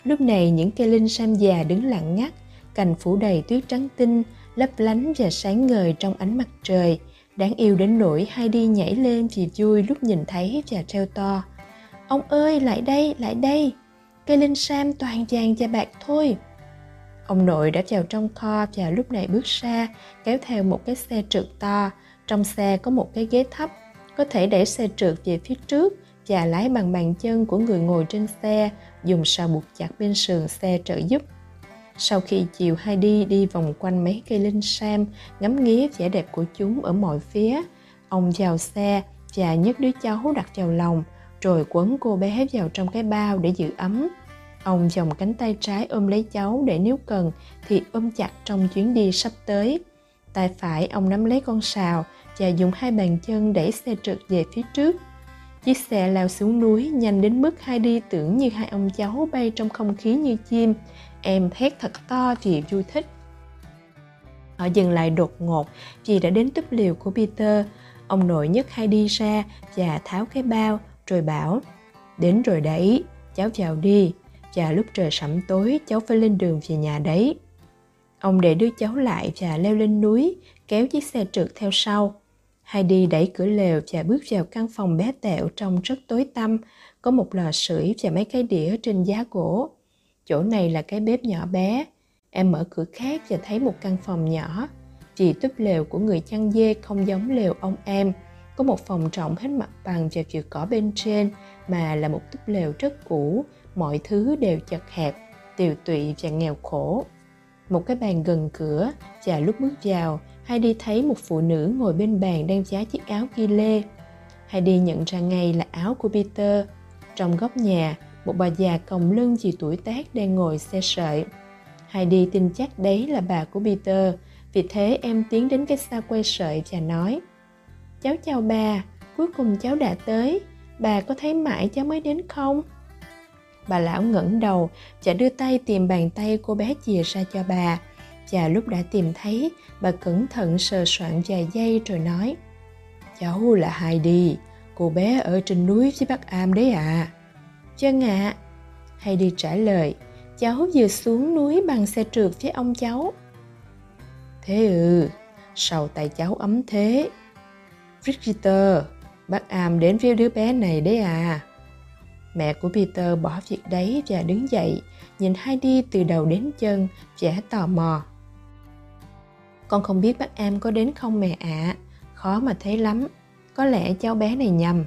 [SPEAKER 1] Lúc này những cây linh sam già đứng lặng ngắt, cành phủ đầy tuyết trắng tinh, lấp lánh và sáng ngời trong ánh mặt trời. Đáng yêu đến nỗi hai đi nhảy lên vì vui lúc nhìn thấy và treo to. Ông ơi, lại đây lại đây cây linh sam toàn vàng và bạc thôi. Ông nội đã vào trong kho và lúc này bước ra kéo theo một cái xe trượt to. Trong xe có một cái ghế thấp, có thể để xe trượt về phía trước và lái bằng bàn chân của người ngồi trên xe, dùng sào buộc chặt bên sườn xe trợ giúp. Sau khi chiều hai đi đi vòng quanh mấy cây linh sam, ngắm nghía vẻ đẹp của chúng ở mọi phía, ông vào xe và nhấc đứa cháu đặt vào lòng, rồi quấn cô bé vào trong cái bao để giữ ấm. Ông chồng cánh tay trái ôm lấy cháu để nếu cần thì ôm chặt trong chuyến đi sắp tới. Tay phải ông nắm lấy con sào và dùng hai bàn chân đẩy xe trượt về phía trước. Chiếc xe lao xuống núi nhanh đến mức hai đi tưởng như hai ông cháu bay trong không khí như chim. Em thét thật to vì vui thích. Họ dừng lại đột ngột vì đã đến túp liều của Peter. Ông nội nhấc hai đi ra và tháo cái bao rồi bảo Đến rồi đấy, cháu vào đi. Và lúc trời sẩm tối cháu phải lên đường về nhà đấy. Ông để đứa cháu lại và leo lên núi, kéo chiếc xe trượt theo sau. Heidi đẩy cửa lều và bước vào căn phòng bé tẹo trong rất tối tăm, có một lò sưởi và mấy cái đĩa trên giá gỗ. Chỗ này là cái bếp nhỏ bé. Em mở cửa khác và thấy một căn phòng nhỏ. chị túp lều của người chăn dê không giống lều ông em. Có một phòng trọng hết mặt bằng và vừa cỏ bên trên mà là một túp lều rất cũ, mọi thứ đều chật hẹp, tiều tụy và nghèo khổ. Một cái bàn gần cửa và lúc bước vào, Heidi thấy một phụ nữ ngồi bên bàn đang giá chiếc áo ghi lê. Heidi nhận ra ngay là áo của Peter. Trong góc nhà, một bà già còng lưng chỉ tuổi tác đang ngồi xe sợi. Heidi tin chắc đấy là bà của Peter, vì thế em tiến đến cái xa quay sợi và nói Cháu chào bà, cuối cùng cháu đã tới, bà có thấy mãi cháu mới đến không? Bà lão ngẩng đầu chả đưa tay tìm bàn tay cô bé chìa ra cho bà. Và lúc đã tìm thấy bà cẩn thận sờ soạn vài giây rồi nói cháu là Heidi cô bé ở trên núi phía bắc am đấy à chân ạ. À. đi trả lời cháu vừa xuống núi bằng xe trượt với ông cháu. Thế ừ sao tay cháu ấm thế. Brigitte bác am đến với đứa bé này đấy à. Mẹ của Peter bỏ việc đấy và đứng dậy, nhìn Heidi từ đầu đến chân, vẻ tò mò. Con không biết bác Am có đến không mẹ ạ. À. khó mà thấy lắm, có lẽ cháu bé này nhầm.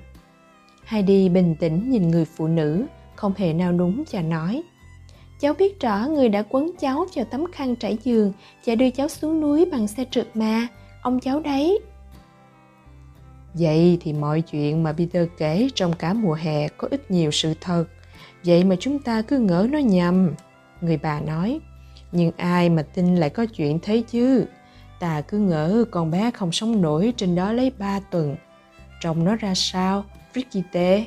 [SPEAKER 1] Heidi bình tĩnh nhìn người phụ nữ, không hề nào đúng và nói. Cháu biết rõ người đã quấn cháu vào tấm khăn trải giường và đưa cháu xuống núi bằng xe trượt mà. Ông cháu đấy vậy thì mọi chuyện mà peter kể trong cả mùa hè có ít nhiều sự thật vậy mà chúng ta cứ ngỡ nó nhầm người bà nói nhưng ai mà tin lại có chuyện thế chứ ta cứ ngỡ con bé không sống nổi trên đó lấy ba tuần. Trông nó ra sao, Brigitte?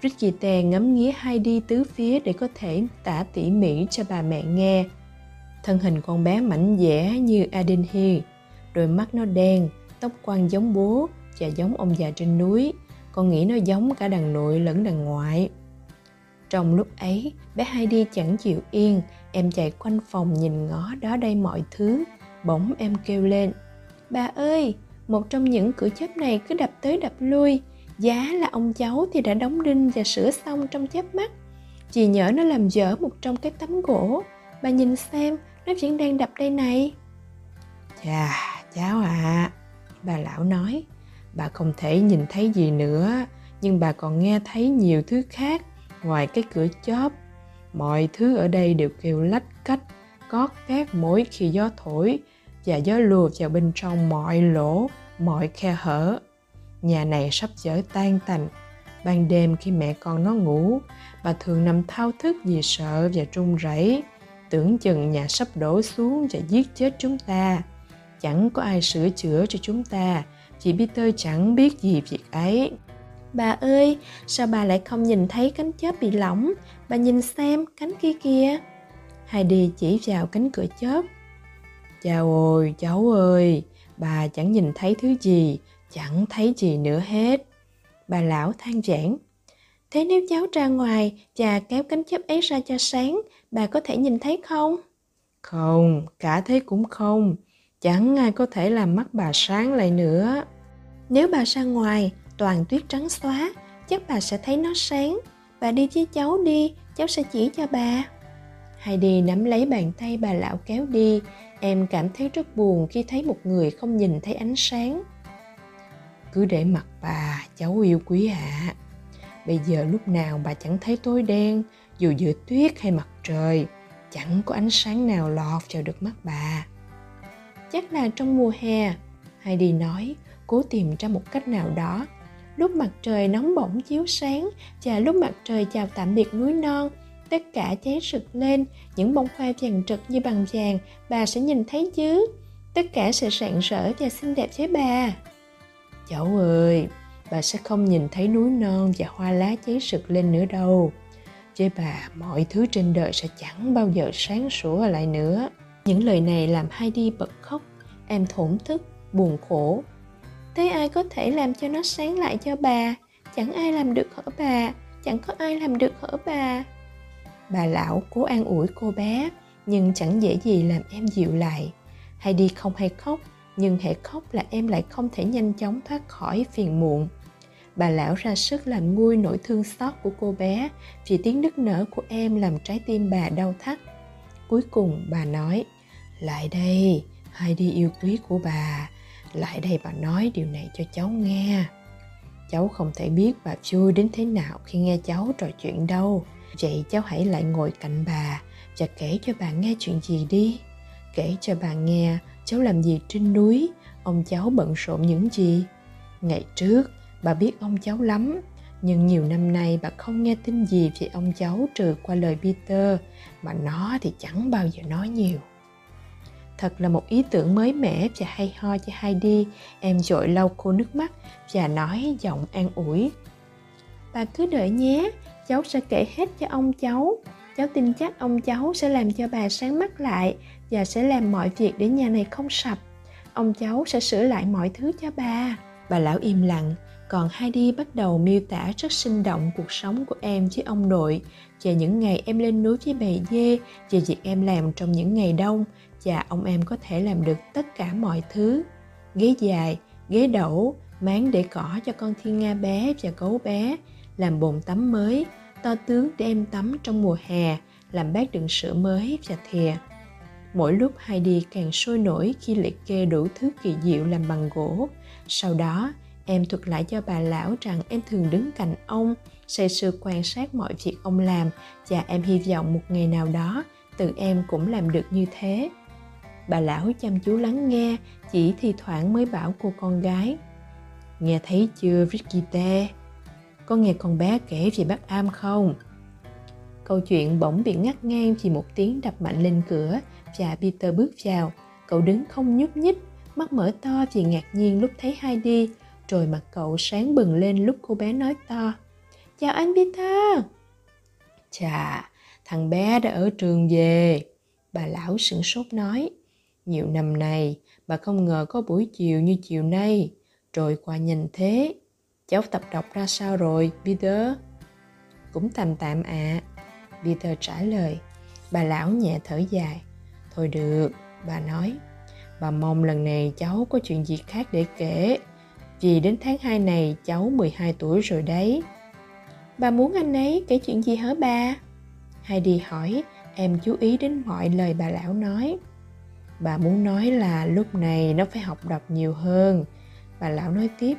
[SPEAKER 1] Brigitte ngắm nghía hai đi tứ phía để có thể tả tỉ mỉ cho bà mẹ nghe. Thân hình con bé mảnh dẻ như Adenhi, đôi mắt nó đen, tóc quăn giống bố và giống ông già trên núi. Con nghĩ nó giống cả đàn nội lẫn đàn ngoại. Trong lúc ấy, bé Heidi chẳng chịu yên, em chạy quanh phòng nhìn ngó đó đây mọi thứ. Bỗng em kêu lên Bà ơi, một trong những cửa chớp này cứ đập tới đập lui. Giá là ông cháu thì đã đóng đinh và sửa xong trong chớp mắt. Chỉ nhỡ nó làm dở một trong cái tấm gỗ. Bà nhìn xem, nó vẫn đang đập đây này. Chà, cháu ạ à, Bà lão nói. Bà không thể nhìn thấy gì nữa Nhưng bà còn nghe thấy nhiều thứ khác Ngoài cái cửa chớp Mọi thứ ở đây đều kêu lách cách có két mỗi khi gió thổi và gió lùa vào bên trong mọi lỗ, mọi khe hở. Nhà này sắp chở tan tành. Ban đêm khi mẹ con nó ngủ, bà thường nằm thao thức vì sợ và run rẩy, tưởng chừng nhà sắp đổ xuống và giết chết chúng ta. Chẳng có ai sửa chữa cho chúng ta, chị Peter chẳng biết gì việc ấy. Bà ơi, sao bà lại không nhìn thấy cánh chớp bị lỏng? Bà nhìn xem, cánh kia kìa. Heidi chỉ vào cánh cửa chớp. Chào ôi, cháu ơi, bà chẳng nhìn thấy thứ gì, chẳng thấy gì nữa hết. Bà lão than vãn. Thế nếu cháu ra ngoài và kéo cánh chớp ấy ra cho sáng, bà có thể nhìn thấy không? Không, cả thế cũng không. Chẳng ai có thể làm mắt bà sáng lại nữa. Nếu bà ra ngoài, toàn tuyết trắng xóa, chắc bà sẽ thấy nó sáng. Bà đi với cháu đi, cháu sẽ chỉ cho bà. Heidi nắm lấy bàn tay bà lão kéo đi. Em cảm thấy rất buồn khi thấy một người không nhìn thấy ánh sáng. Cứ để mặt bà, cháu yêu quý ạ. À. Bây giờ lúc nào bà chẳng thấy tối đen, dù giữa tuyết hay mặt trời, chẳng có ánh sáng nào lọt vào được mắt bà. Chắc là trong mùa hè, Heidi nói, cố tìm ra một cách nào đó. Lúc mặt trời nóng bỏng chiếu sáng và lúc mặt trời chào tạm biệt núi non, tất cả cháy rực lên. Những bông hoa vàng rực như bằng vàng bà sẽ nhìn thấy chứ. Tất cả sẽ rạng rỡ và xinh đẹp với bà. Cháu ơi bà sẽ không nhìn thấy núi non và hoa lá cháy rực lên nữa đâu. Với bà mọi thứ trên đời sẽ chẳng bao giờ sáng sủa lại nữa những lời này làm Heidi bật khóc, em thổn thức, buồn khổ. Thế ai có thể làm cho nó sáng lại cho bà? Chẳng ai làm được hở bà, chẳng có ai làm được hở bà. Bà lão cố an ủi cô bé, nhưng chẳng dễ gì làm em dịu lại. Heidi không hay khóc, nhưng hệ khóc là em lại không thể nhanh chóng thoát khỏi phiền muộn. Bà lão ra sức làm nguôi nỗi thương xót của cô bé, vì tiếng nức nở của em làm trái tim bà đau thắt. Cuối cùng bà nói lại đây Heidi yêu quý của bà. Lại đây bà nói điều này cho cháu nghe. Cháu không thể biết bà vui đến thế nào khi nghe cháu trò chuyện đâu. Vậy cháu hãy lại ngồi cạnh bà và kể cho bà nghe chuyện gì đi. Kể cho bà nghe, cháu làm gì trên núi? Ông cháu bận rộn những gì? Ngày trước, bà biết ông cháu lắm. Nhưng nhiều năm nay bà không nghe tin gì về ông cháu trừ qua lời Peter. Mà nó thì chẳng bao giờ nói nhiều thật là một ý tưởng mới mẻ và hay ho cho Heidi em dội lau khô nước mắt và nói giọng an ủi. Bà cứ đợi nhé, cháu sẽ kể hết cho ông cháu. Cháu tin chắc ông cháu sẽ làm cho bà sáng mắt lại và sẽ làm mọi việc để nhà này không sập. Ông cháu sẽ sửa lại mọi thứ cho bà. Bà lão im lặng. Còn Heidi bắt đầu miêu tả rất sinh động cuộc sống của em với ông nội. Về những ngày em lên núi với bầy dê về việc em làm trong những ngày đông và ông em có thể làm được tất cả mọi thứ. Ghế dài, ghế đẩu máng để cỏ cho con thiên nga bé và gấu bé, làm bồn tắm mới. To tướng để em tắm trong mùa hè, làm bát đựng sữa mới và thìa. Mỗi lúc Heidi càng sôi nổi khi liệt kê đủ thứ kỳ diệu làm bằng gỗ. Sau đó, em thuật lại cho bà lão rằng em thường đứng cạnh ông, say sưa quan sát mọi việc ông làm và em hy vọng một ngày nào đó, tự em cũng làm được như thế bà lão chăm chú lắng nghe, chỉ thi thoảng mới bảo cô con gái. Nghe thấy chưa, Brigitte? Có nghe con bé kể về bác am không? Câu chuyện bỗng bị ngắt ngang vì một tiếng đập mạnh lên cửa và Peter bước vào. Cậu đứng không nhúc nhích, mắt mở to vì ngạc nhiên lúc thấy Heidi rồi mặt cậu sáng bừng lên lúc cô bé nói to. Chào anh Peter. Chà, thằng bé đã ở trường về. Bà lão sửng sốt nói nhiều năm nay bà không ngờ có buổi chiều như chiều nay Trôi qua nhìn thế cháu tập đọc ra sao rồi peter cũng tạm tạm ạ à. peter trả lời bà lão nhẹ thở dài thôi được bà nói bà mong lần này cháu có chuyện gì khác để kể vì đến tháng 2 này cháu 12 tuổi rồi đấy. Bà muốn anh ấy kể chuyện gì hả bà? Heidi hỏi, em chú ý đến mọi lời bà lão nói bà muốn nói là lúc này nó phải học đọc nhiều hơn. Bà lão nói tiếp,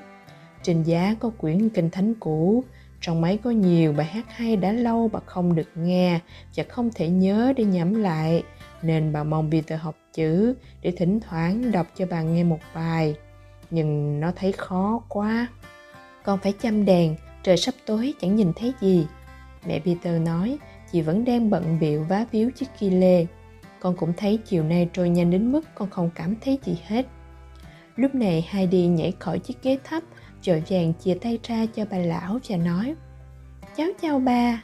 [SPEAKER 1] trên giá có quyển kinh thánh cũ, trong máy có nhiều bài hát hay đã lâu bà không được nghe và không thể nhớ để nhẩm lại, nên bà mong Peter học chữ để thỉnh thoảng đọc cho bà nghe một bài. Nhưng nó thấy khó quá. Con phải chăm đèn, trời sắp tối, chẳng nhìn thấy gì. Mẹ Peter nói, chị vẫn đang bận biệu vá víu chiếc ki lê con cũng thấy chiều nay trôi nhanh đến mức con không cảm thấy gì hết. Lúc này Heidi nhảy khỏi chiếc ghế thấp, vội vàng chia tay ra cho bà lão và nói, cháu chào bà.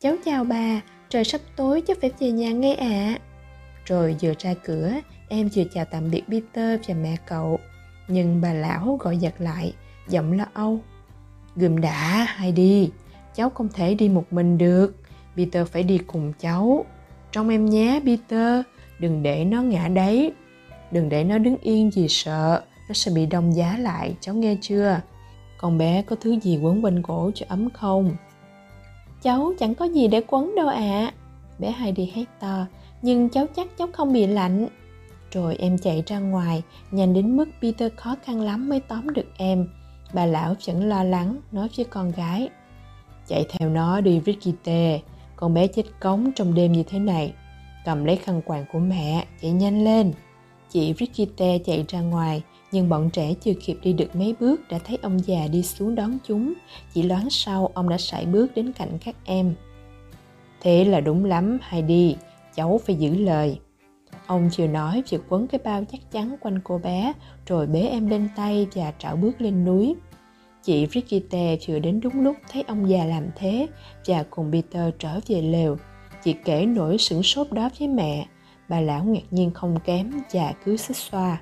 [SPEAKER 1] Cháu chào bà, trời sắp tối, cháu phải về nhà ngay ạ. À. rồi vừa ra cửa, em vừa chào tạm biệt peter và mẹ cậu. Nhưng bà lão gọi giật lại, giọng lo âu, gườm đã, Heidi, cháu không thể đi một mình được. Peter phải đi cùng cháu trong em nhé Peter, đừng để nó ngã đấy. Đừng để nó đứng yên vì sợ, nó sẽ bị đông giá lại, cháu nghe chưa? Con bé có thứ gì quấn quanh cổ cho ấm không? Cháu chẳng có gì để quấn đâu ạ. À. Bé Heidi hét to, nhưng cháu chắc cháu không bị lạnh. Rồi em chạy ra ngoài, nhanh đến mức Peter khó khăn lắm mới tóm được em. Bà lão vẫn lo lắng, nói với con gái. Chạy theo nó đi Brigitte, con bé chết cống trong đêm như thế này cầm lấy khăn quàng của mẹ chạy nhanh lên chị Brigitte chạy ra ngoài nhưng bọn trẻ chưa kịp đi được mấy bước đã thấy ông già đi xuống đón chúng chỉ loáng sau ông đã sải bước đến cạnh các em Thế là đúng lắm, Heidi, cháu phải giữ lời. Ông vừa nói vừa quấn cái bao chắc chắn quanh cô bé, rồi bế em lên tay và trảo bước lên núi. Chị Brigitte vừa đến đúng lúc thấy ông già làm thế và cùng Peter trở về lều. Chị kể nỗi sửng sốt đó với mẹ. Bà lão ngạc nhiên không kém và cứ xích xoa.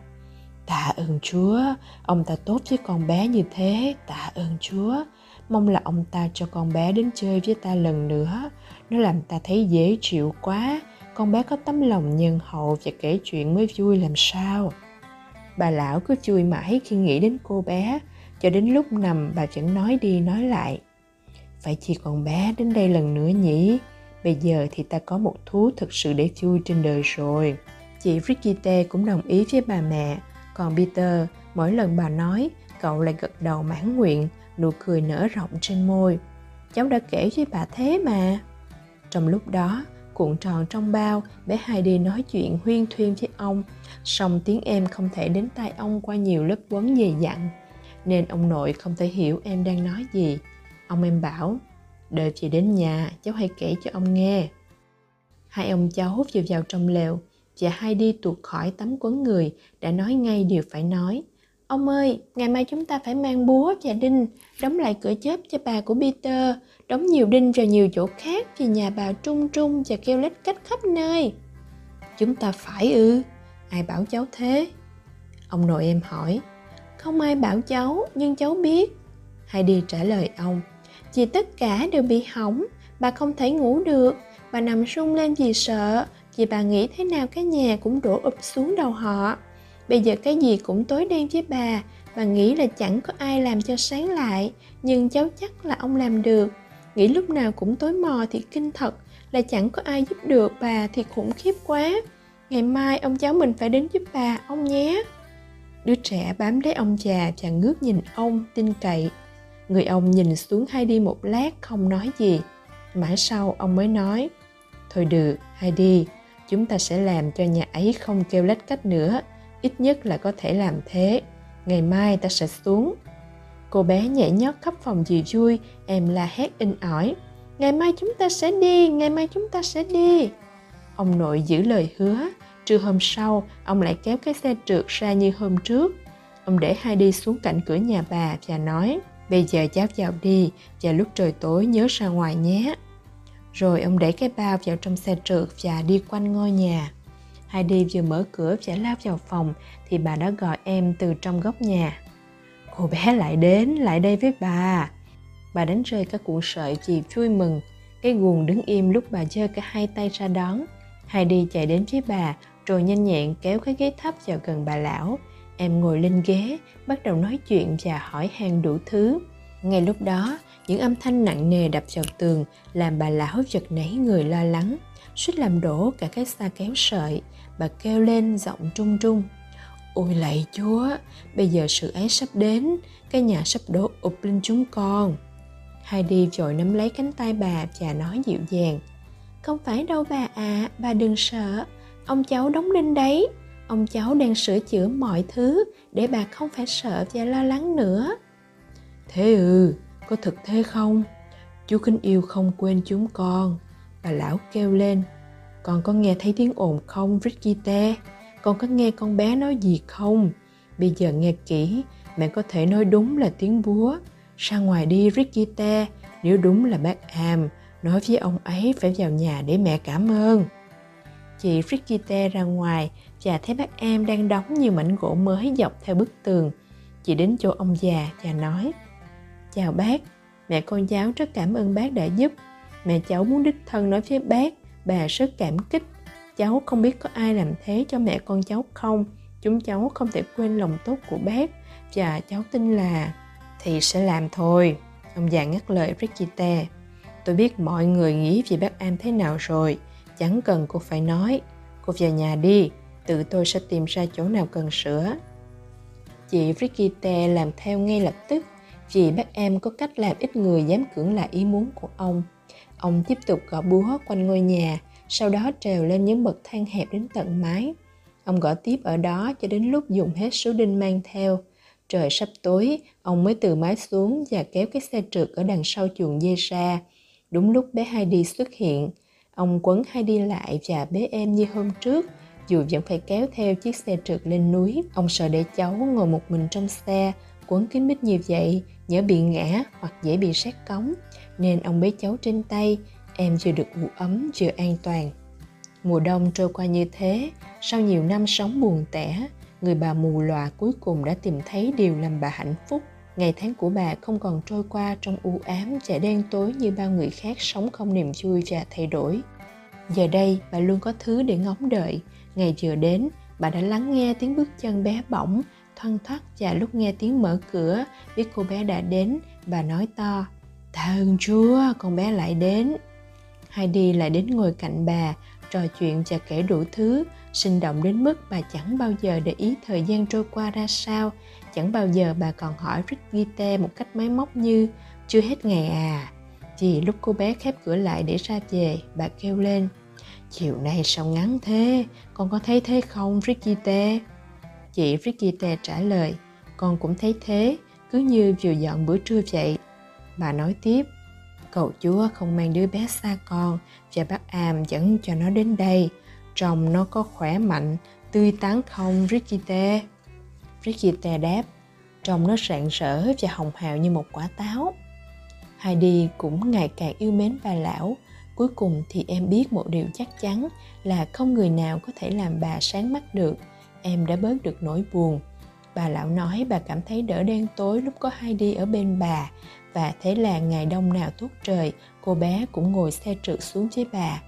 [SPEAKER 1] Tạ ơn Chúa, ông ta tốt với con bé như thế, tạ ơn Chúa. Mong là ông ta cho con bé đến chơi với ta lần nữa. Nó làm ta thấy dễ chịu quá. Con bé có tấm lòng nhân hậu và kể chuyện mới vui làm sao. Bà lão cứ chui mãi khi nghĩ đến cô bé, cho đến lúc nằm bà vẫn nói đi nói lại. Phải chỉ còn bé đến đây lần nữa nhỉ? Bây giờ thì ta có một thú thực sự để chui trên đời rồi. Chị Brigitte cũng đồng ý với bà mẹ, còn Peter, mỗi lần bà nói, cậu lại gật đầu mãn nguyện, nụ cười nở rộng trên môi. Cháu đã kể với bà thế mà. Trong lúc đó, cuộn tròn trong bao, bé Heidi nói chuyện huyên thuyên với ông, song tiếng em không thể đến tai ông qua nhiều lớp quấn dày dặn, nên ông nội không thể hiểu em đang nói gì. Ông em bảo, đợi chị đến nhà, cháu hãy kể cho ông nghe. Hai ông cháu vừa vào trong lều, Chị hai đi tuột khỏi tấm quấn người, đã nói ngay điều phải nói. Ông ơi, ngày mai chúng ta phải mang búa và đinh, đóng lại cửa chớp cho bà của Peter, đóng nhiều đinh vào nhiều chỗ khác vì nhà bà trung trung và kêu lết cách khắp nơi. Chúng ta phải ư? Ai bảo cháu thế? Ông nội em hỏi. Không ai bảo cháu, nhưng cháu biết. Heidi trả lời ông. Vì tất cả đều bị hỏng, bà không thể ngủ được, bà nằm rung lên vì sợ, vì bà nghĩ thế nào cái nhà cũng đổ ụp xuống đầu họ. Bây giờ cái gì cũng tối đen với bà, bà nghĩ là chẳng có ai làm cho sáng lại, nhưng cháu chắc là ông làm được. Nghĩ lúc nào cũng tối mò thì kinh thật, là chẳng có ai giúp được bà thì khủng khiếp quá. Ngày mai ông cháu mình phải đến giúp bà, ông nhé. Đứa trẻ bám lấy ông già và ngước nhìn ông, tin cậy. Người ông nhìn xuống hai đi một lát không nói gì. Mãi sau ông mới nói, Thôi được, Heidi, chúng ta sẽ làm cho nhà ấy không kêu lách cách nữa. Ít nhất là có thể làm thế. Ngày mai ta sẽ xuống. Cô bé nhảy nhót khắp phòng gì vui em la hét in ỏi ngày mai chúng ta sẽ đi ngày mai chúng ta sẽ đi. Ông nội giữ lời hứa trưa hôm sau ông lại kéo cái xe trượt ra như hôm trước ông để hai đi xuống cạnh cửa nhà bà và nói bây giờ cháu vào đi và lúc trời tối nhớ ra ngoài nhé rồi ông đẩy cái bao vào trong xe trượt và đi quanh ngôi nhà Heidi vừa mở cửa và lao vào phòng thì bà đã gọi em từ trong góc nhà. Cô bé lại đến, lại đây với bà. Bà đánh rơi các cuộn sợi chị vui mừng. Cái guồng đứng im lúc bà giơ cả hai tay ra đón. Heidi chạy đến với bà rồi nhanh nhẹn kéo cái ghế thấp vào gần bà lão. Em ngồi lên ghế, bắt đầu nói chuyện và hỏi han đủ thứ. Ngay lúc đó, những âm thanh nặng nề đập vào tường làm bà lão giật nảy người lo lắng. Suýt làm đổ cả cái xa kéo sợi bà kêu lên giọng trung trung. Ôi lạy chúa bây giờ sự ấy sắp đến cái nhà sắp đổ ụp lên chúng con. Heidi vội nắm lấy cánh tay bà và nói dịu dàng. Không phải đâu bà ạ à, bà đừng sợ ông cháu đóng đinh đấy. Ông cháu đang sửa chữa mọi thứ để bà không phải sợ và lo lắng nữa. Thế ừ có thực thế không? Chú kính yêu không quên chúng con. Bà lão kêu lên, con có nghe thấy tiếng ồn không Brigitte con có nghe con bé nói gì không? Bây giờ nghe kỹ, mẹ có thể nói đúng là tiếng búa. Ra ngoài đi Brigitte nếu đúng là bác Am, nói với ông ấy phải vào nhà để mẹ cảm ơn chị Brigitte ra ngoài. Chà, thấy bác em đang đóng nhiều mảnh gỗ mới dọc theo bức tường. Chị đến chỗ ông già và nói, chào bác, mẹ con cháu rất cảm ơn bác đã giúp. Mẹ cháu muốn đích thân nói với bác, bà rất cảm kích. Cháu không biết có ai làm thế cho mẹ con cháu không? Chúng cháu không thể quên lòng tốt của bác. Và cháu tin là thì sẽ làm thôi. Ông già ngắt lời Brigitte tôi biết mọi người nghĩ về bác Am thế nào rồi chẳng cần cô phải nói cô vào nhà đi tự tôi sẽ tìm ra chỗ nào cần sửa chị Brigitte làm theo ngay lập tức vì bác em có cách làm ít người dám cưỡng lại ý muốn của ông Ông tiếp tục gõ búa quanh ngôi nhà, sau đó trèo lên những bậc thang hẹp đến tận mái. Ông gõ tiếp ở đó cho đến lúc dùng hết số đinh mang theo. Trời sắp tối, ông mới từ mái xuống và kéo cái xe trượt ở đằng sau chuồng dê ra. Đúng lúc bé Heidi xuất hiện, Ông quấn hay đi lại và bế em như hôm trước, dù vẫn phải kéo theo chiếc xe trượt lên núi. Ông sợ để cháu ngồi một mình trong xe, quấn kín mít như vậy, nhỡ bị ngã hoặc dễ bị sát cống. Nên ông bế cháu trên tay, em vừa được ủ ấm vừa an toàn. Mùa đông trôi qua như thế, sau nhiều năm sống buồn tẻ, người bà mù lòa cuối cùng đã tìm thấy điều làm bà hạnh phúc. Ngày tháng của bà không còn trôi qua trong u ám và đen tối như bao người khác sống không niềm vui và thay đổi. Giờ đây, bà luôn có thứ để ngóng đợi. Ngày vừa đến, bà đã lắng nghe tiếng bước chân bé bỏng, thoăn thoắt và lúc nghe tiếng mở cửa, biết cô bé đã đến, bà nói to, Tạ ơn Chúa, con bé lại đến. Heidi lại đến ngồi cạnh bà, trò chuyện và kể đủ thứ, sinh động đến mức bà chẳng bao giờ để ý thời gian trôi qua ra sao, chẳng bao giờ bà còn hỏi Brigitte một cách máy móc như chưa hết ngày à. Chỉ lúc cô bé khép cửa lại để ra về, bà kêu lên, chiều nay sao ngắn thế, con có thấy thế không Brigitte? Chị Brigitte trả lời, con cũng thấy thế, cứ như vừa dọn bữa trưa vậy. Bà nói tiếp, cậu Chúa không mang đứa bé xa con và bác Am dẫn cho nó đến đây. Trông nó có khỏe mạnh, tươi tắn không Brigitte? Brigitte đáp, trông nó rạng rỡ và hồng hào như một quả táo. Heidi cũng ngày càng yêu mến bà lão. Cuối cùng thì em biết một điều chắc chắn là không người nào có thể làm bà sáng mắt được. Em đã bớt được nỗi buồn. Bà lão nói bà cảm thấy đỡ đen tối lúc có Heidi ở bên bà và thế là ngày đông nào tốt trời, cô bé cũng ngồi xe trượt xuống với bà.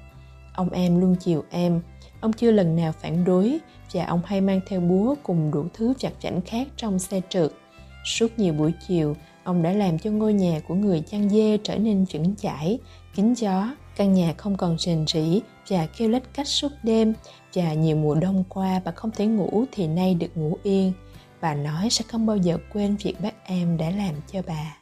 [SPEAKER 1] Ông em luôn chiều em, ông chưa lần nào phản đối và ông hay mang theo búa cùng đủ thứ chặt chảnh khác trong xe trượt. Suốt nhiều buổi chiều, ông đã làm cho ngôi nhà của người chăn dê trở nên chững chãi, kín gió, căn nhà không còn rền rỉ và kêu lách cách suốt đêm và nhiều mùa đông qua bà không thể ngủ thì nay được ngủ yên. Bà nói sẽ không bao giờ quên việc bác em đã làm cho bà.